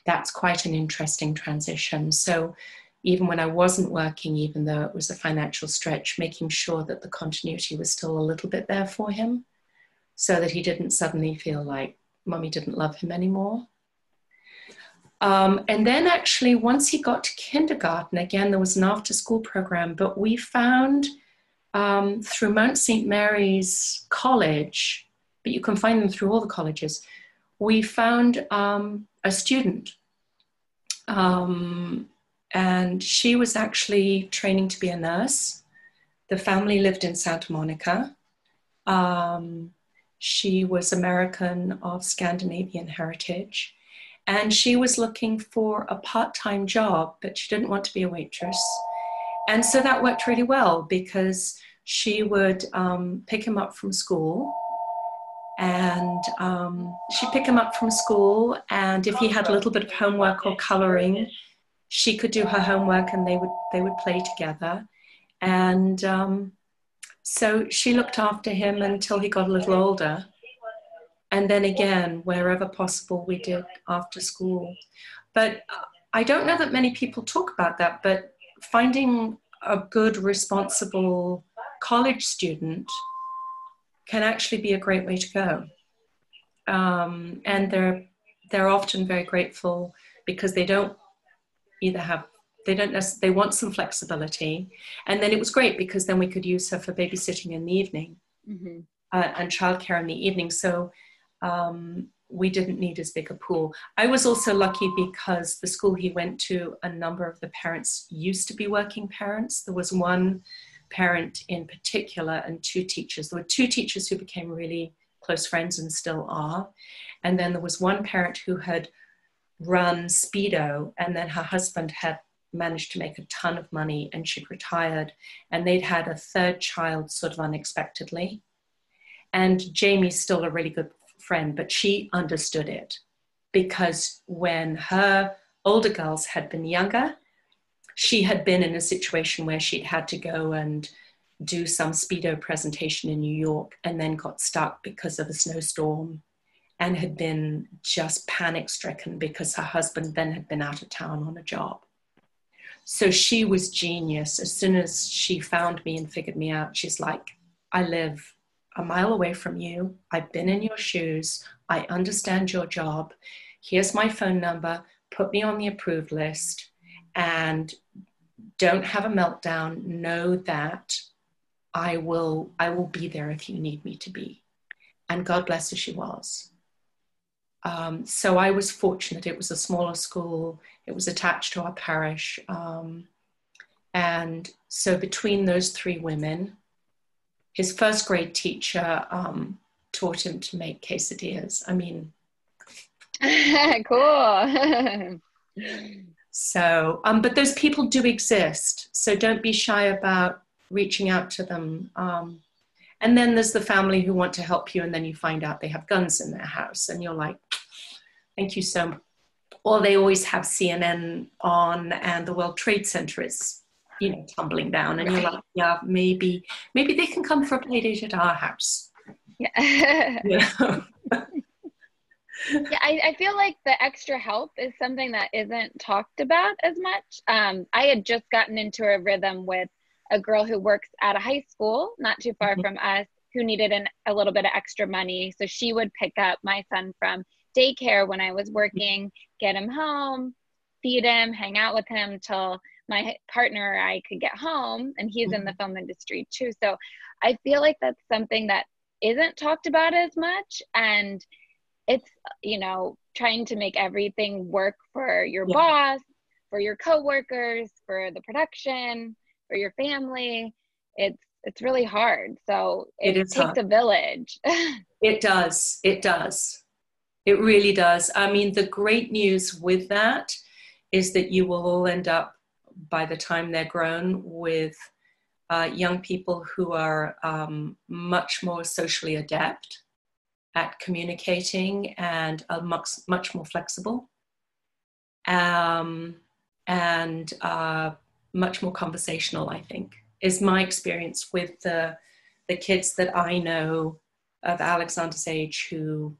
That's quite an interesting transition. So even when I wasn't working, even though it was a financial stretch, making sure that the continuity was still a little bit there for him so that he didn't suddenly feel like mummy didn't love him anymore. Um, and then actually, once he got to kindergarten, again, there was an after school program, but we found um, through Mount St. Mary's College, but you can find them through all the colleges, we found um, a student. Um, and she was actually training to be a nurse. The family lived in Santa Monica. Um, she was American of Scandinavian heritage. And she was looking for a part time job, but she didn't want to be a waitress. And so that worked really well because she would um, pick him up from school. And um, she'd pick him up from school and if he had a little bit of homework or coloring she could do her homework and they would they would play together. And um, so she looked after him until he got a little older. And then again wherever possible we did after school. But i don't know that many people talk about that but finding a good responsible college student can actually be a great way to go. Um, and they're they're often very grateful because they don't either have they don't necessarily they want some flexibility. And then it was great because then we could use her for babysitting in the evening mhm. uh, and childcare in the evening. So um, we didn't need as big a pool. I was also lucky because the school he went to, a number of the parents used to be working parents. There was one parent in particular and two teachers. There were two teachers who became really close friends and still are. And then there was one parent who had run Speedo, and then her husband had managed to make a ton of money and she'd retired. And they'd had a third child sort of unexpectedly. And Jamie's still a really good friend, but she understood it because when her older girls had been younger, she had been in a situation where she'd had to go and do some Speedo presentation in New York and then got stuck because of a snowstorm and had been just panic stricken because her husband then had been out of town on a job. So she was genius. As soon as she found me and figured me out, she's like, I live a mile away from you. I've been in your shoes. I understand your job. Here's my phone number. Put me on the approved list and don't have a meltdown. Know that I will I will be there if you need me to be. And God bless her, she was. Um, so I was fortunate. It was a smaller school. It was attached to our parish. Um, and so between those three women, his first grade teacher um, taught him to make quesadillas. I mean, [LAUGHS] cool. so, um, but those people do exist. So don't be shy about reaching out to them. Um, and then there's the family who want to help you, and then you find out they have guns in their house, and you're like, thank you so much. Or they always have CNN on, and the World Trade Center is you know tumbling down and right. you're like yeah maybe maybe they can come for a play date at our house. Yeah. [LAUGHS] Yeah, [LAUGHS] yeah I, I feel like the extra help is something that isn't talked about as much. Um, i had just gotten into a rhythm with a girl who works at a high school not too far mm-hmm. from us who needed an, a little bit of extra money. So she would pick up my son from daycare when i was working get him home feed him hang out with him till my partner or I could get home, and he's mm-hmm. in the mm-hmm. film industry too. So I feel like that's something that isn't talked about as much. And it's, you know, trying to make everything work for your yeah. boss, for your coworkers, for the production, for your family. It's it's really hard. So it, it takes hard. a village. [LAUGHS] it does. It does. It really does. I mean, the great news with that is that you will all end up by the time they're grown with uh, young people who are um, much more socially adept at communicating and are much, much more flexible um, and uh, much more conversational, I think, is my experience with the, the kids that I know of Alexander's age who,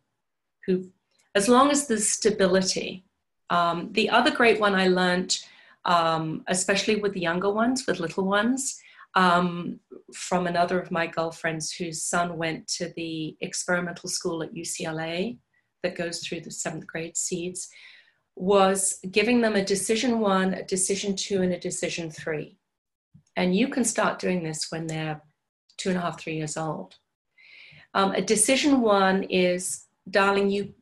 who as long as there's stability. Um, the other great one I learned um, especially with the younger ones, with little ones. Um, from another of my girlfriends whose son went to the experimental school at UCLA that goes through the seventh grade seeds, was giving them a decision one, a decision two, and a decision three. And you can start doing this when they're two and a half, three years old. Um, a decision one is, darling, you.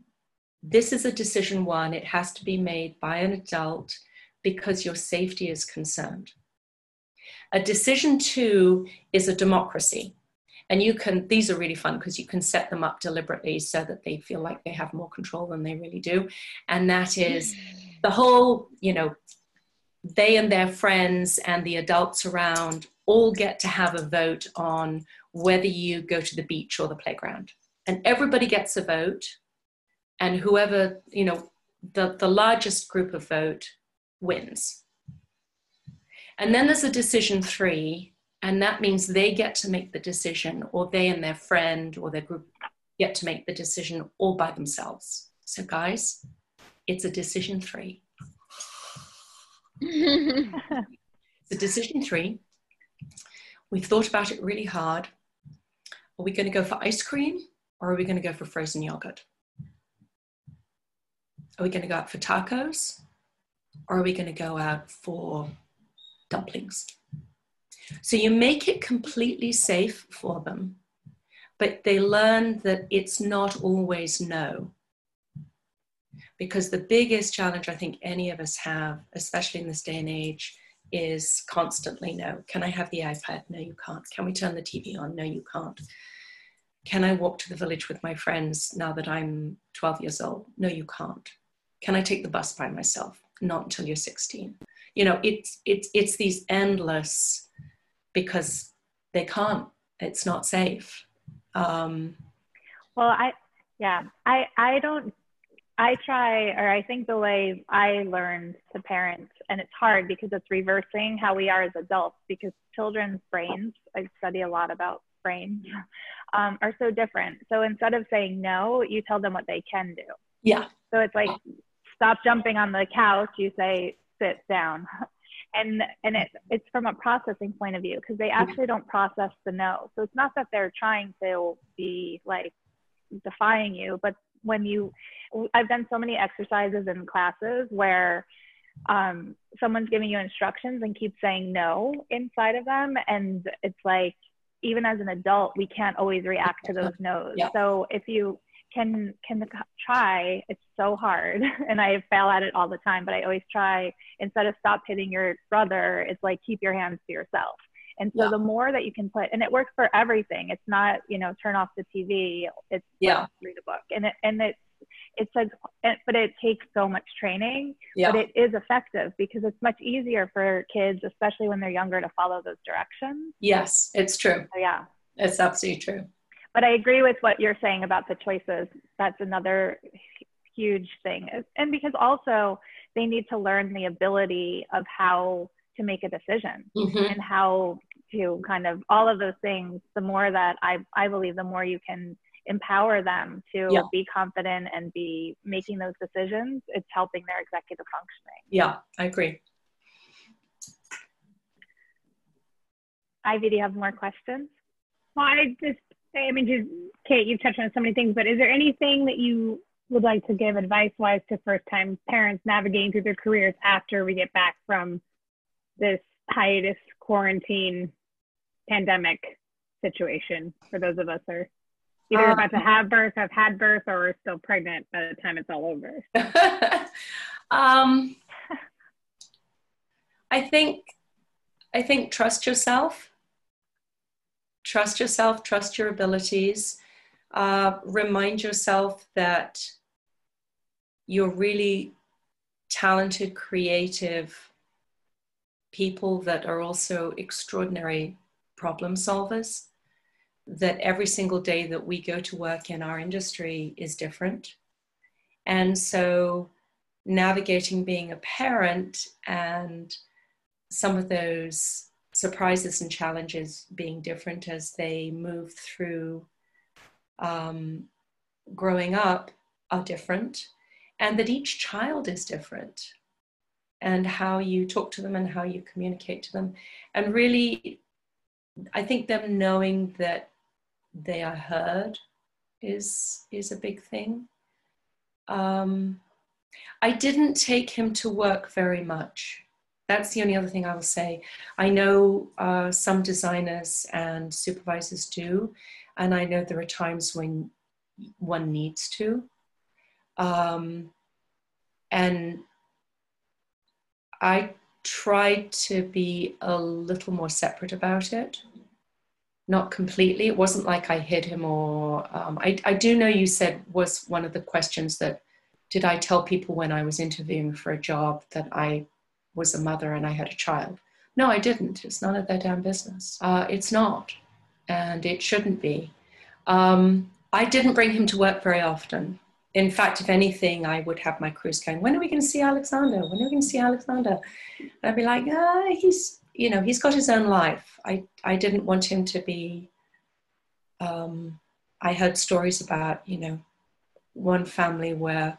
This is a decision one. It has to be made by an adult because your safety is concerned. A decision two is a democracy. And you can, these are really fun because you can set them up deliberately so that they feel like they have more control than they really do. And that is the whole, you know, they and their friends and the adults around all get to have a vote on whether you go to the beach or the playground. And everybody gets a vote. And whoever, you know, the, the largest group of vote wins. And then there's a decision three, and that means they get to make the decision, or they and their friend or their group get to make the decision all by themselves. So, guys, it's a decision three. [LAUGHS] it's a decision three. We've thought about it really hard. Are we going to go for ice cream or are we going to go for frozen yogurt? Are we going to go out for tacos or are we going to go out for dumplings? So you make it completely safe for them, but they learn that it's not always no. Because the biggest challenge I think any of us have, especially in this day and age, is constantly no. Can I have the iPad? No, you can't. Can we turn the TV on? No, you can't. Can I walk to the village with my friends now that I'm 12 years old? No, you can't. Can I take the bus by myself? Not until you're 16 you know it's it's it's these endless because they can't it's not safe um well i yeah i i don't I try, or I think the way I learned to parent, and it's hard because it's reversing how we are as adults because children's brains, I study a lot about brains, [LAUGHS] um, are so different. So instead of saying no, you tell them what they can do. Yeah. So it's like, stop jumping on the couch, you say, sit down. And, and it, it's from a processing point of view because they actually don't process the no. So it's not that they're trying to be like defying you, but when you I've done so many exercises in classes where um, someone's giving you instructions and keeps saying no inside of them. And it's like, even as an adult, we can't always react to those no's. Yeah. So if you can can try, it's so hard, [LAUGHS] and I fail at it all the time. But I always try instead of stop hitting your brother, it's like keep your hands to yourself. And so Yeah. the more that you can put, and it works for everything. It's not you know turn off the TV. It's Yeah. read a book, and it and it it says, but it takes so much training Yeah. but it is effective because it's much easier for kids, especially when they're younger, to follow those directions. yes, it's true. So yeah, It's absolutely true. But I agree with what you're saying about the choices. That's another huge thing, and because also they need to learn the ability of how to make a decision Mhm. and how to kind of all of those things. The more that I I believe, the more you can empower them to Yeah. be confident and be making those decisions. It's helping their executive functioning. Yeah, I agree. Ivy, do you have more questions? Well, I just, I mean, just, Kate, you've touched on so many things, but is there anything that you would like to give advice wise to first time parents navigating through their careers after we get back from this hiatus quarantine pandemic situation for those of us who are either Um, about to have birth, have had birth, or are still pregnant by the time it's all over? [LAUGHS] um, I think I think trust yourself. Trust yourself. Trust your abilities. Uh, remind yourself that you're really talented, creative people that are also extraordinary problem solvers. That every single day that we go to work in our industry is different. And so navigating being a parent and some of those surprises and challenges being different as they move through um, growing up are different, and that each child is different, and how you talk to them and how you communicate to them. And really, I think them knowing that they are heard is, is a big thing. Um, I didn't take him to work very much. That's the only other thing I will say. I know uh, some designers and supervisors do, and I know there are times when one needs to. Um, and I tried to be a little more separate about it. Not completely. It wasn't like I hid him or. Um, I, I do know you said was one of the questions that did I tell people when I was interviewing for a job that I was a mother and I had a child? No, I didn't. It's none of their damn business. Uh, it's not, and it shouldn't be. Um, I didn't bring him to work very often. In fact, if anything, I would have my crews going, when are we going to see Alexander? When are we going to see Alexander? And I'd be like, ah, he's, you know, he's got his own life. I, I didn't want him to be, um, I heard stories about, you know, one family where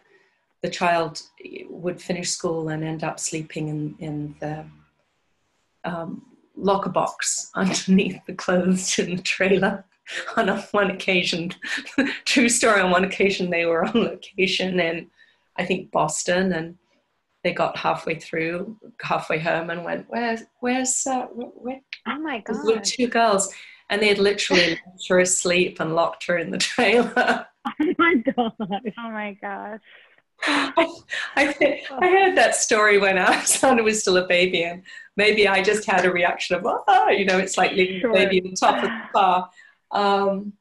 the child would finish school and end up sleeping in, in the um, locker box [LAUGHS] underneath the clothes in the trailer. [LAUGHS] On one occasion, [LAUGHS] true story, on one occasion they were on location in, I think, Boston, and they got halfway through, halfway home, and went, "Where's, where's, uh, where, where, Oh my there's the god. two girls?" And they had literally left her asleep and locked her in the trailer. Oh my god. Oh my gosh. I, I, I heard that story when Alexander [LAUGHS] was still a baby, and maybe I just had a reaction of, oh, you know, it's like leaving Sure. the baby on the top of the car. Um,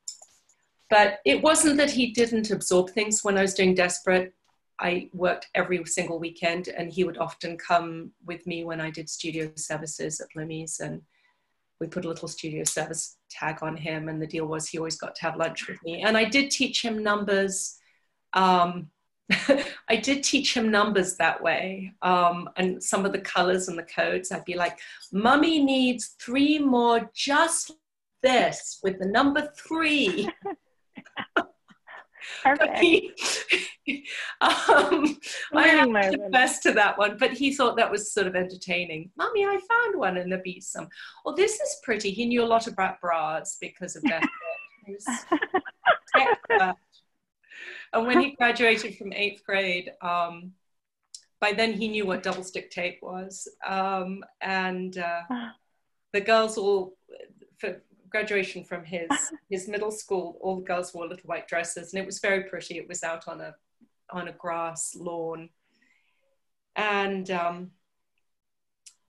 but it wasn't that he didn't absorb things. When I was doing Desperate, I worked every single weekend, and he would often come with me when I did studio services at Bloomie's, and we put a little studio service tag on him, and the deal was he always got to have lunch with me. And I did teach him numbers. Um, [LAUGHS] I did teach him numbers that way. Um, and some of the colors and the codes, I'd be like, Mummy needs three more just this with the number three. [LAUGHS] Perfect. He, [LAUGHS] um, I have to best to that one, but he thought that was sort of entertaining. Mummy, I found one in the besom. Well, this is pretty. He knew a lot about bras because of that. And when he graduated from eighth grade, um, by then he knew what double stick tape was. Um, and uh, the girls all, for graduation from his, his middle school, all the girls wore little white dresses and it was very pretty. It was out on a, on a grass lawn. And um,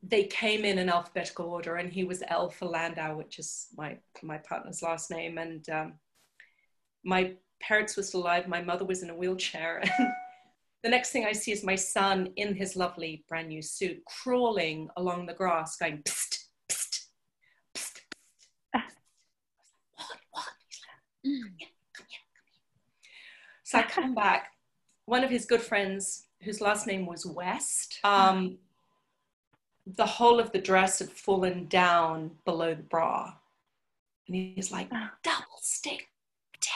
they came in in alphabetical order and he was L for Landau, which is my, my partner's last name. And um, my parents were still alive. My mother was in a wheelchair. [LAUGHS] And the next thing I see is my son in his lovely brand new suit crawling along the grass going, psst, psst, psst, psst. What, what? He's like, come here, come here, come here. So I come back. One of his good friends, whose last name was West, um, the whole of the dress had fallen down below the bra. And he's like, double stick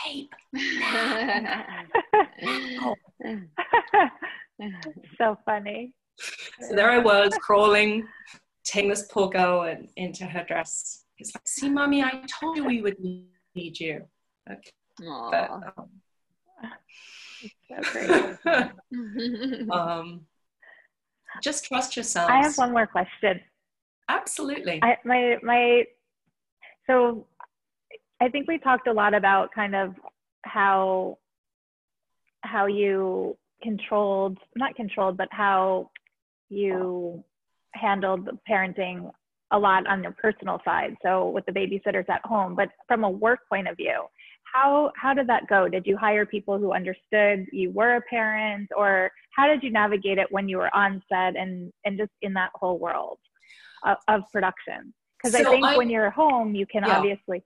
tape. [LAUGHS] so funny. So there I was crawling, taking this poor girl in, into her dress. He's like, see, mommy, I told you we would need you. Okay. But, um, so [LAUGHS] um, just trust yourself. I have one more question. Absolutely. I, my my so I think we talked a lot about kind of how how you controlled not controlled but how you handled the parenting a lot on your personal side so with the babysitters at home. But from a work point of view how how did that go? Did you hire people who understood you were a parent or how did you navigate it when you were on set and and just in that whole world of, of production? Because so i think I, when you're home you can yeah. obviously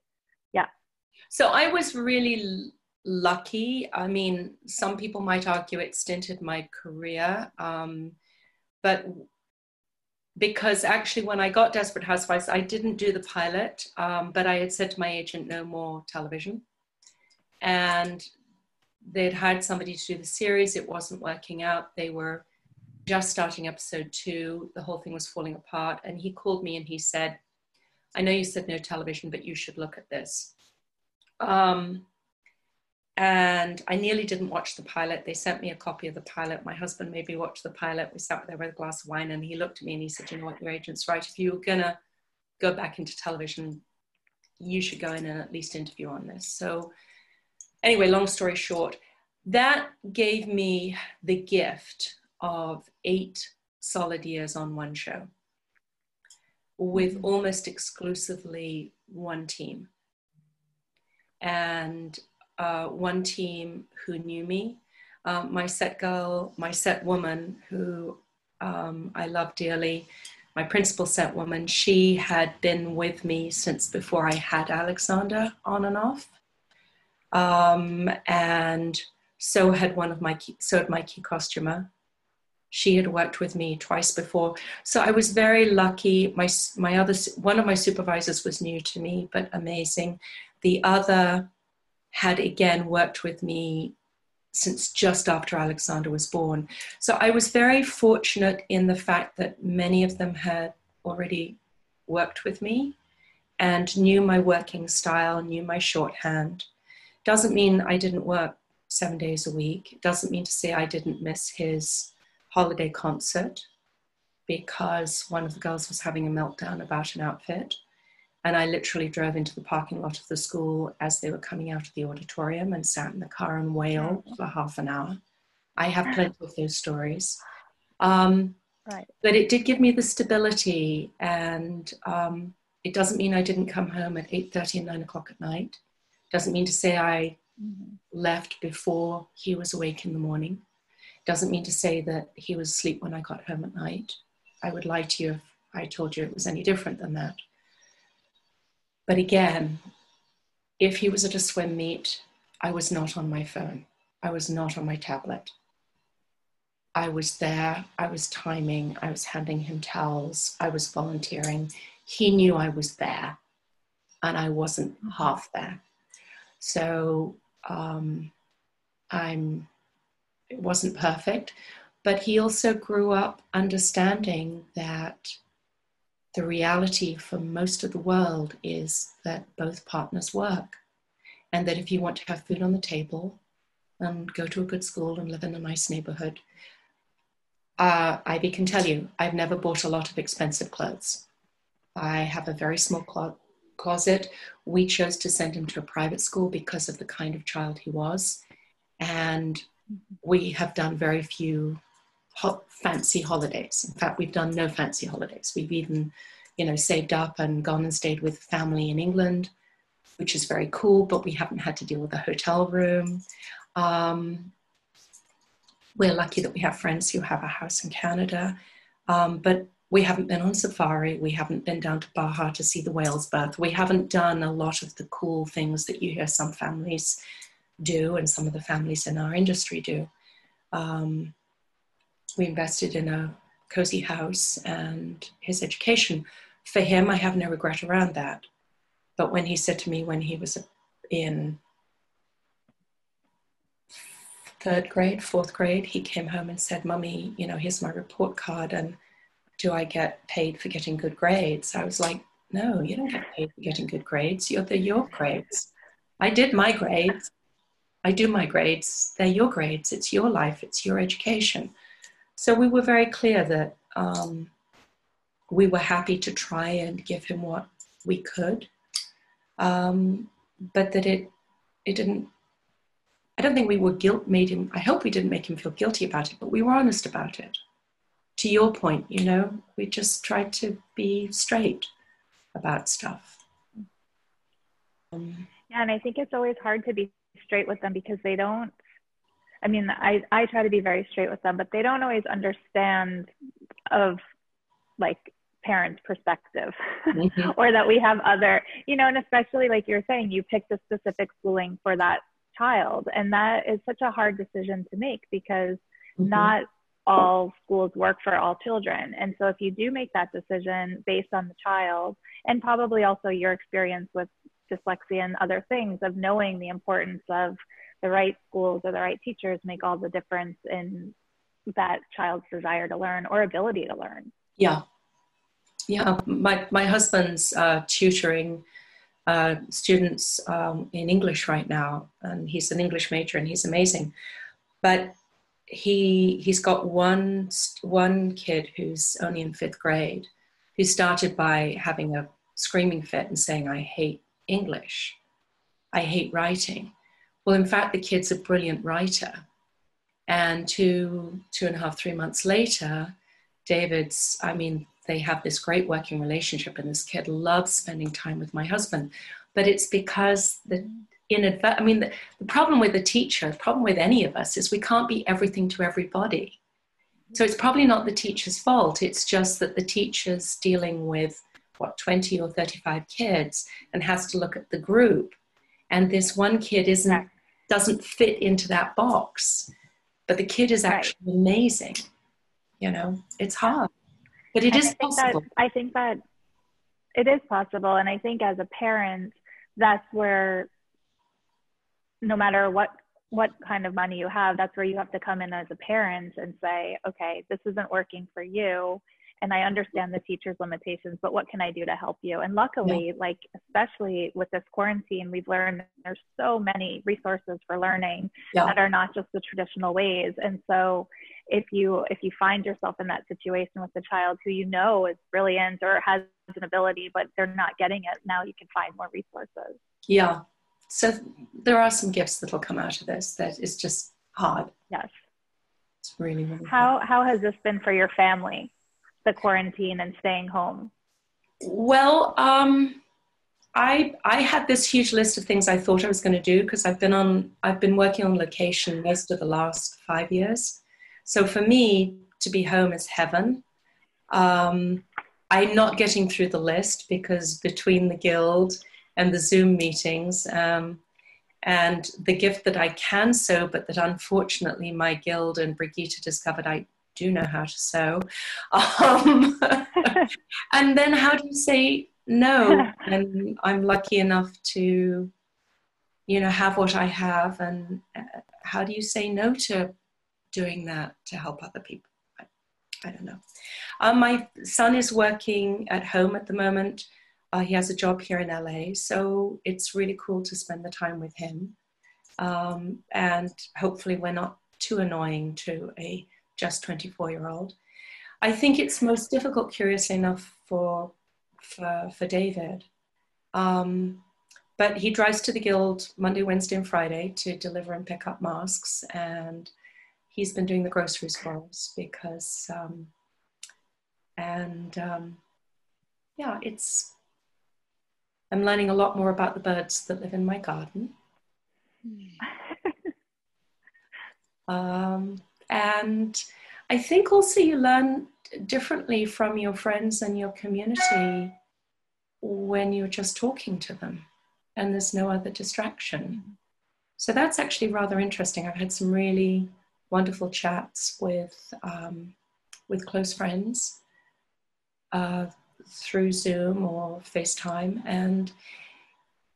so i was really lucky. I mean, some people might argue it stinted my career, um, but because actually, when I got Desperate Housewives, I didn't do the pilot, um, but I had said to my agent, no more television. And they'd hired somebody to do the series, it wasn't working out. They were just starting episode two, the whole thing was falling apart. And he called me and he said, I know you said no television, but you should look at this. Um, and I nearly didn't watch the pilot. They sent me a copy of the pilot. My husband made me watch the pilot. We sat there with a glass of wine, and he looked at me and he said, "You know what? Your agent's right. If you're gonna go back into television, you should go in and at least interview on this." So, anyway, long story short, that gave me the gift of eight solid years on one show with mm-hmm. almost exclusively one team. And uh, one team who knew me. Um, my set girl, my set woman, who um, I love dearly, my principal set woman, she had been with me since before I had Alexander on and off. Um, and so had one of my key, so had my key costumer. She had worked with me twice before, so I was very lucky. My my other one of my supervisors was new to me, but amazing. The other had again worked with me since just after Alexander was born. So I was very fortunate in the fact that many of them had already worked with me and knew my working style, knew my shorthand. Doesn't mean I didn't work seven days a week. Doesn't mean to say I didn't miss his holiday concert because one of the girls was having a meltdown about an outfit. And I literally drove into the parking lot of the school as they were coming out of the auditorium and sat in the car and wailed for half an hour. I have plenty of those stories. Um, right. But it did give me the stability, and um, it doesn't mean I didn't come home at 8.30 and 9 o'clock at night. Doesn't mean to say I mm-hmm. left before he was awake in the morning. Doesn't mean to say that he was asleep when I got home at night. I would lie to you if I told you it was any different than that. But again, if he was at a swim meet, I was not on my phone. I was not on my tablet. I was there, I was timing, I was handing him towels, I was volunteering. He knew I was there and I wasn't half there. So um, I'm, it wasn't perfect, but he also grew up understanding that the reality for most of the world is that both partners work. And that if you want to have food on the table and go to a good school and live in a nice neighborhood, uh, Ivy can tell you, I've never bought a lot of expensive clothes. I have a very small clo- closet. We chose to send him to a private school because of the kind of child he was. And we have done very few ho- fancy holidays. In fact, we've done no fancy holidays. We've even, you know, saved up and gone and stayed with family in England, which is very cool, but we haven't had to deal with a hotel room. Um, we're lucky that we have friends who have a house in Canada, um, but we haven't been on safari. We haven't been down to Baja to see the whales birth. We haven't done a lot of the cool things that you hear some families do and some of the families in our industry do. Um, we invested in a cozy house and his education. For him, I have no regret around that. But when he said to me when he was in third grade, fourth grade, he came home and said, Mummy, you know, here's my report card and do I get paid for getting good grades? I was like, no, you don't get paid for getting good grades. You're, they're your grades. I did my grades. I do my grades. They're your grades. It's your life. It's your education. So we were very clear that um, we were happy to try and give him what we could, um, but that it it didn't I don't think we were guilt made him, I hope we didn't make him feel guilty about it, but we were honest about it. To your point, you know, we just tried to be straight about stuff. Um, yeah, and I think it's always hard to be straight with them because they don't, I mean, I, I try to be very straight with them, but they don't always understand of like parents' perspective mm-hmm. [LAUGHS] or that we have other, you know, and especially like you're saying, you picked a specific schooling for that child. And that is such a hard decision to make because mm-hmm. not all schools work for all children. And so if you do make that decision based on the child and probably also your experience with dyslexia and other things of knowing the importance of the right schools or the right teachers make all the difference in that child's desire to learn or ability to learn. Yeah. Yeah, my, my husband's uh, tutoring uh, students um, in English right now, and he's an English major and he's amazing. But he he's got one one kid who's only in fifth grade, who started by having a screaming fit and saying, "I hate English, I hate writing." Well, in fact, the kid's a brilliant writer, and two two and a half three months later, David's I mean they have this great working relationship and this kid loves spending time with my husband. But it's because the in adv- i mean the, the problem with the teacher the problem with any of us is we can't be everything to everybody. So it's probably not the teacher's fault. It's just that the teacher's dealing with what 20 or 35 kids and has to look at the group. And this one kid isn't doesn't fit into that box but the kid is actually right. amazing you know it's hard but it and is I possible. That, I think that it is possible. And I think as a parent, that's where no matter what what kind of money you have, that's where you have to come in as a parent and say, okay, this isn't working for you and I understand the teacher's limitations, but what can I do to help you? And luckily, yeah. like especially with this quarantine, we've learned there's so many resources for learning yeah. that are not just the traditional ways. And so if you if you find yourself in that situation with a child who you know is brilliant or has an ability but they're not getting it, now you can find more resources. Yeah. So there are some gifts that'll come out of this that is just hard. Yes. It's really, really how hard. how has this been for your family? The quarantine and staying home? Well, um, I I had this huge list of things I thought I was going to do because I've been on I've been working on location most of the last five years. So for me, to be home is heaven. Um, I'm not getting through the list because between the guild and the Zoom meetings, um, And the gift that I can sew, but that unfortunately my guild and Brigitte discovered I do know how to sew. [LAUGHS] Um, [LAUGHS] and then how do you say no? [LAUGHS] And I'm lucky enough to, you know, have what I have. And uh, how do you say no to doing that to help other people? I, I don't know. Um, my son is working at home at the moment. Uh, he has a job here in LA, so it's really cool to spend the time with him. Um, and hopefully, we're not too annoying to a just 24 year old. I think it's most difficult, curiously enough, for for, for David. Um, but he drives to the guild Monday, Wednesday, and Friday to deliver and pick up masks, and he's been doing the groceries for us because, um, and um, yeah, it's. I'm learning a lot more about the birds that live in my garden. um, and I think also you learn differently from your friends and your community when you're just talking to them and there's no other distraction. So that's actually rather interesting. I've had some really wonderful chats with um, with close friends uh, through Zoom or FaceTime, and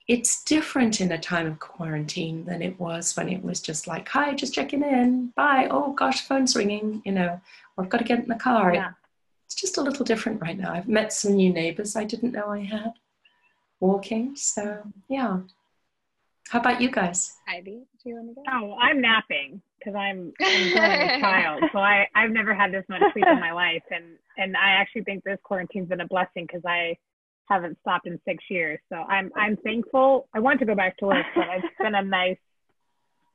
it's different in a time of quarantine than it was when it was just like, hi, just checking in, bye, oh gosh, phone's ringing, you know, or I've got to get in the car. Yeah. It's just a little different right now. I've met some new neighbors I didn't know I had walking. So, yeah. How about you guys? Ivy, do you want to go? Oh, I'm napping because I'm, I'm a [LAUGHS] child. So I, I've never had this much sleep in my life. And, and I actually think this quarantine's been a blessing because I haven't stopped in six years. So I'm I'm thankful. I want to go back to work, but it's [LAUGHS] been a nice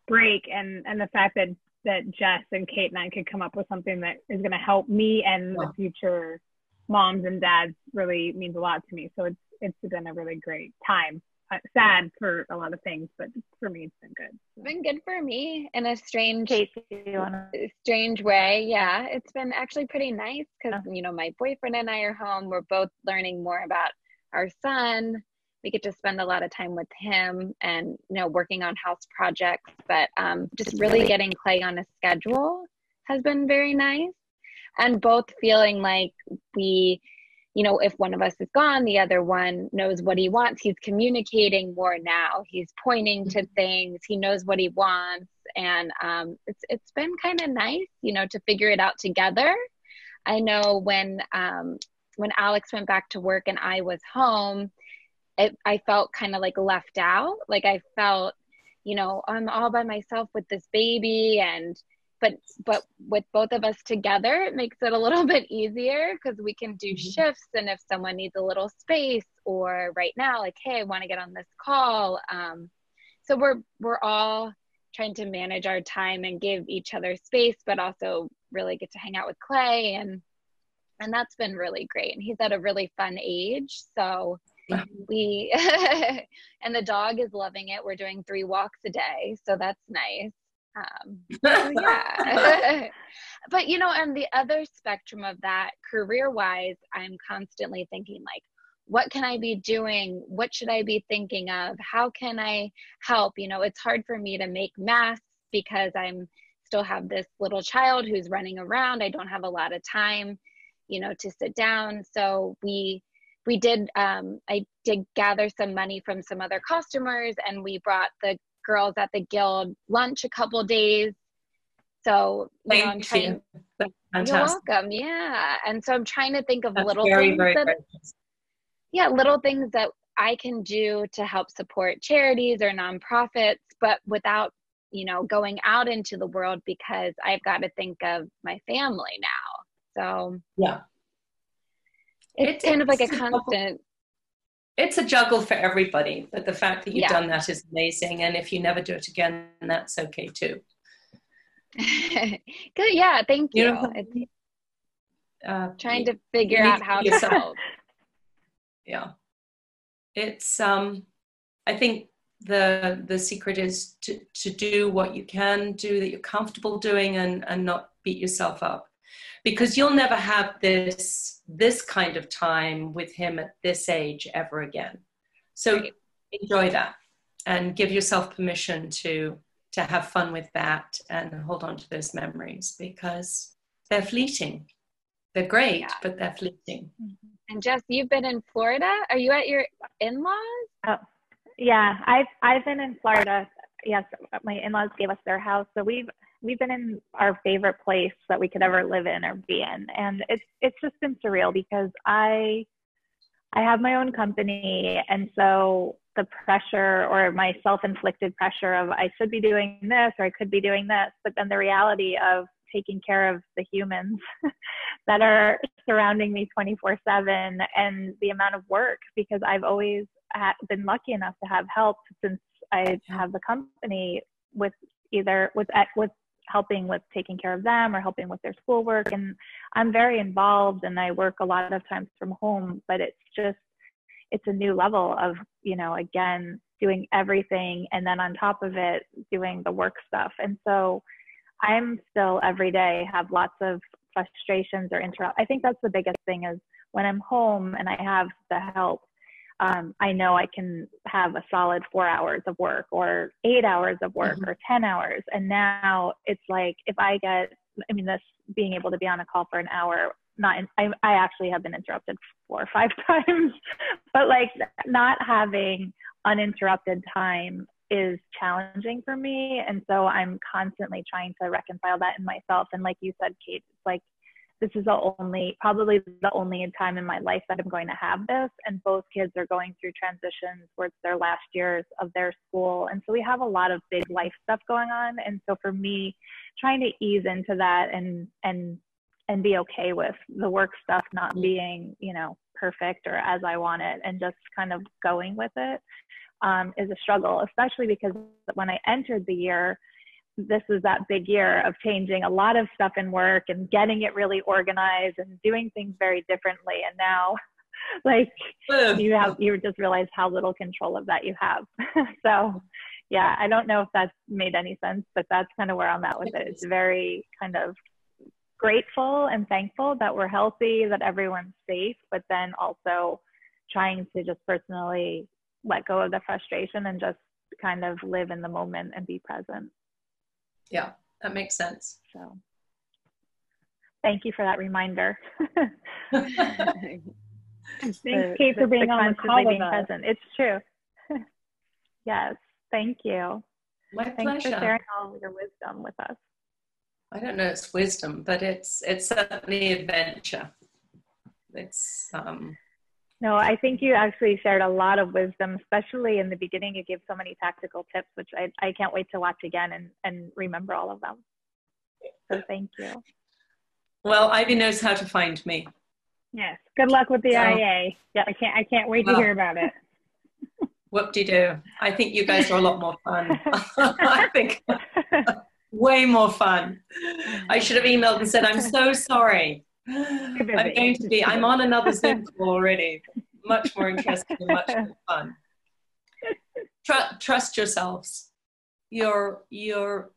break and and the fact that that Jess and Kate and I could come up with something that is going to help me and the future moms and dads really means a lot to me. So it's it's been a really great time. Uh, sad for a lot of things, but for me it's been good. It's been good for me in a strange, strange way. Yeah, it's been actually pretty nice because you know my boyfriend and I are home. We're both learning more about our son. We get to spend a lot of time with him and you know working on house projects but um, just really getting clay on a schedule has been very nice. And both feeling like we you know if one of us is gone the other one knows what he wants. He's communicating more now. He's pointing to mm-hmm. things. He knows what he wants. And um, it's it's been kind of nice you know to figure it out together. I know when um, when Alex went back to work and I was home, it, I felt kind of like left out. Like I felt, you know, I'm all by myself with this baby and but but with both of us together it makes it a little [LAUGHS] bit easier because we can do mm-hmm. shifts and if someone needs a little space or right now like hey i want to get on this call um, so we're we're all trying to manage our time and give each other space but also really get to hang out with clay and and that's been really great and he's at a really fun age so we [LAUGHS] and the dog is loving it. We're doing three walks a day so that's nice. Um, so [LAUGHS] yeah. [LAUGHS] But you know on the other spectrum of that career wise i'm constantly thinking like what can i be doing? What should i be thinking of? How can i help? You know it's hard for me to make masks because i'm still have this little child who's running around. I don't have a lot of time you know to sit down. So we we did um, i did gather some money from some other customers and we brought the girls at the guild lunch a couple days. So you know, i'm trying you. you're welcome. Yeah. And so i'm trying to think of That's little very, things very that, yeah little things that i can do to help support charities or nonprofits but without you know going out into the world because i've got to think of my family now so yeah, it's, it's kind of like a constant. It's a juggle for everybody, but the fact that you've yeah. done that is amazing. And if you never do it again, that's okay too. [LAUGHS] Good, yeah, thank you. you know, uh, trying to figure out how to help. [LAUGHS] Yeah, it's. um I think the the secret is to to do what you can do that you're comfortable doing and and not beat yourself up because you'll never have this this kind of time with him at this age ever again so enjoy that and give yourself permission to to have fun with that and hold on to those memories because they're fleeting. They're great, yeah. but they're fleeting. Mm-hmm. And Jess, you've been in Florida. Are you at your in-laws? Oh, yeah. I've I've been in Florida. Yes, my in-laws gave us their house, so we've we've been in our favorite place that we could ever live in or be in, and it's it's just been surreal because I I have my own company, and so the pressure or my self-inflicted pressure of I should be doing this or I could be doing this, but then the reality of taking care of the humans [LAUGHS] that are surrounding me 24/7 and the amount of work because I've always been lucky enough to have help since I have the company with either with with helping with taking care of them or helping with their schoolwork. And I'm very involved and I work a lot of times from home but it's just it's a new level of you know again doing everything and then on top of it doing the work stuff. And so i'm still every day have lots of frustrations or interrupt i think that's the biggest thing is when i'm home and i have the help um, i know i can have a solid four hours of work or eight hours of work mm-hmm. or 10 hours. And now it's like if i get i mean this being able to be on a call for an hour not in, I, I actually have been interrupted four or five [LAUGHS] times. But like not having uninterrupted time is challenging for me. And so i'm constantly trying to reconcile that in myself. And like you said kate it's like this is the only probably the only time in my life that i'm going to have this. And both kids are going through transitions where it's their last years of their school. And so we have a lot of big life stuff going on. And so for me trying to ease into that and and and be okay with the work stuff not being, you know, perfect or as I want it and just kind of going with it um, is a struggle, especially because when I entered the year, this was that big year of changing a lot of stuff in work and getting it really organized and doing things very differently. And now, [LAUGHS] like, you have, you just realize how little control of that you have. [LAUGHS] so, yeah, I don't know if that's made any sense, but that's kind of where I'm at with it. It's very kind of grateful and thankful that we're healthy, that everyone's safe, but then also trying to just personally let go of the frustration and just kind of live in the moment and be present. Yeah, that makes sense. So thank you for that reminder. [LAUGHS] Thanks, Kate, for being on the call with us. Present. It's true. [LAUGHS] yes, thank you. My Thanks pleasure. for sharing all of your wisdom with us. I don't know it's wisdom, but it's it's certainly adventure. It's um no, I think you actually shared a lot of wisdom, especially in the beginning. You gave so many tactical tips, which I, I can't wait to watch again and, and remember all of them. So thank you. Well, Ivy knows how to find me. Yes. Good luck with the IA. Yeah, I can't I can't wait well, to hear about it. Whoop de doo. I think you guys are a lot more fun. [LAUGHS] [LAUGHS] I think way more fun. I should have emailed and said, I'm so sorry. I'm going to be, I'm on another Zoom [LAUGHS] call already. Much more interesting and much more fun. Tr- trust yourselves. You're, you're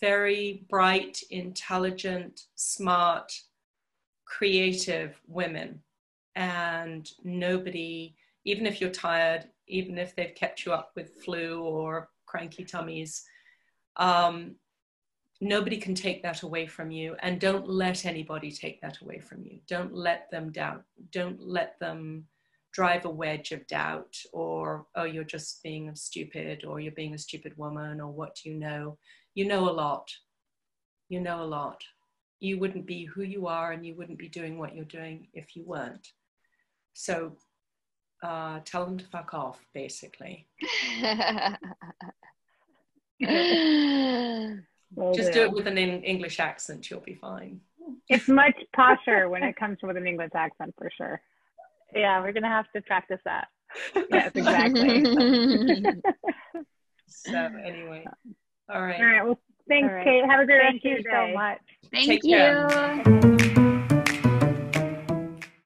very bright, intelligent, smart, creative women. And nobody, even if you're tired, even if they've kept you up with flu or cranky tummies, um, nobody can take that away from you and don't let anybody take that away from you. Don't let them doubt don't let them drive a wedge of doubt or oh you're just being stupid or you're being a stupid woman or what do you know? You know a lot. You know a lot. You wouldn't be who you are and you wouldn't be doing what you're doing if you weren't. So uh, tell them to fuck off basically [LAUGHS] [LAUGHS] Will Just do. do. it with an English accent, you'll be fine. It's much posher when it comes with an English accent for sure. Yeah, we're gonna have to practice that. yes, exactly. [LAUGHS] so anyway, all right. All right. Well, thanks, right. Kate. Have a great Thank you so much. Thank Take you. Care.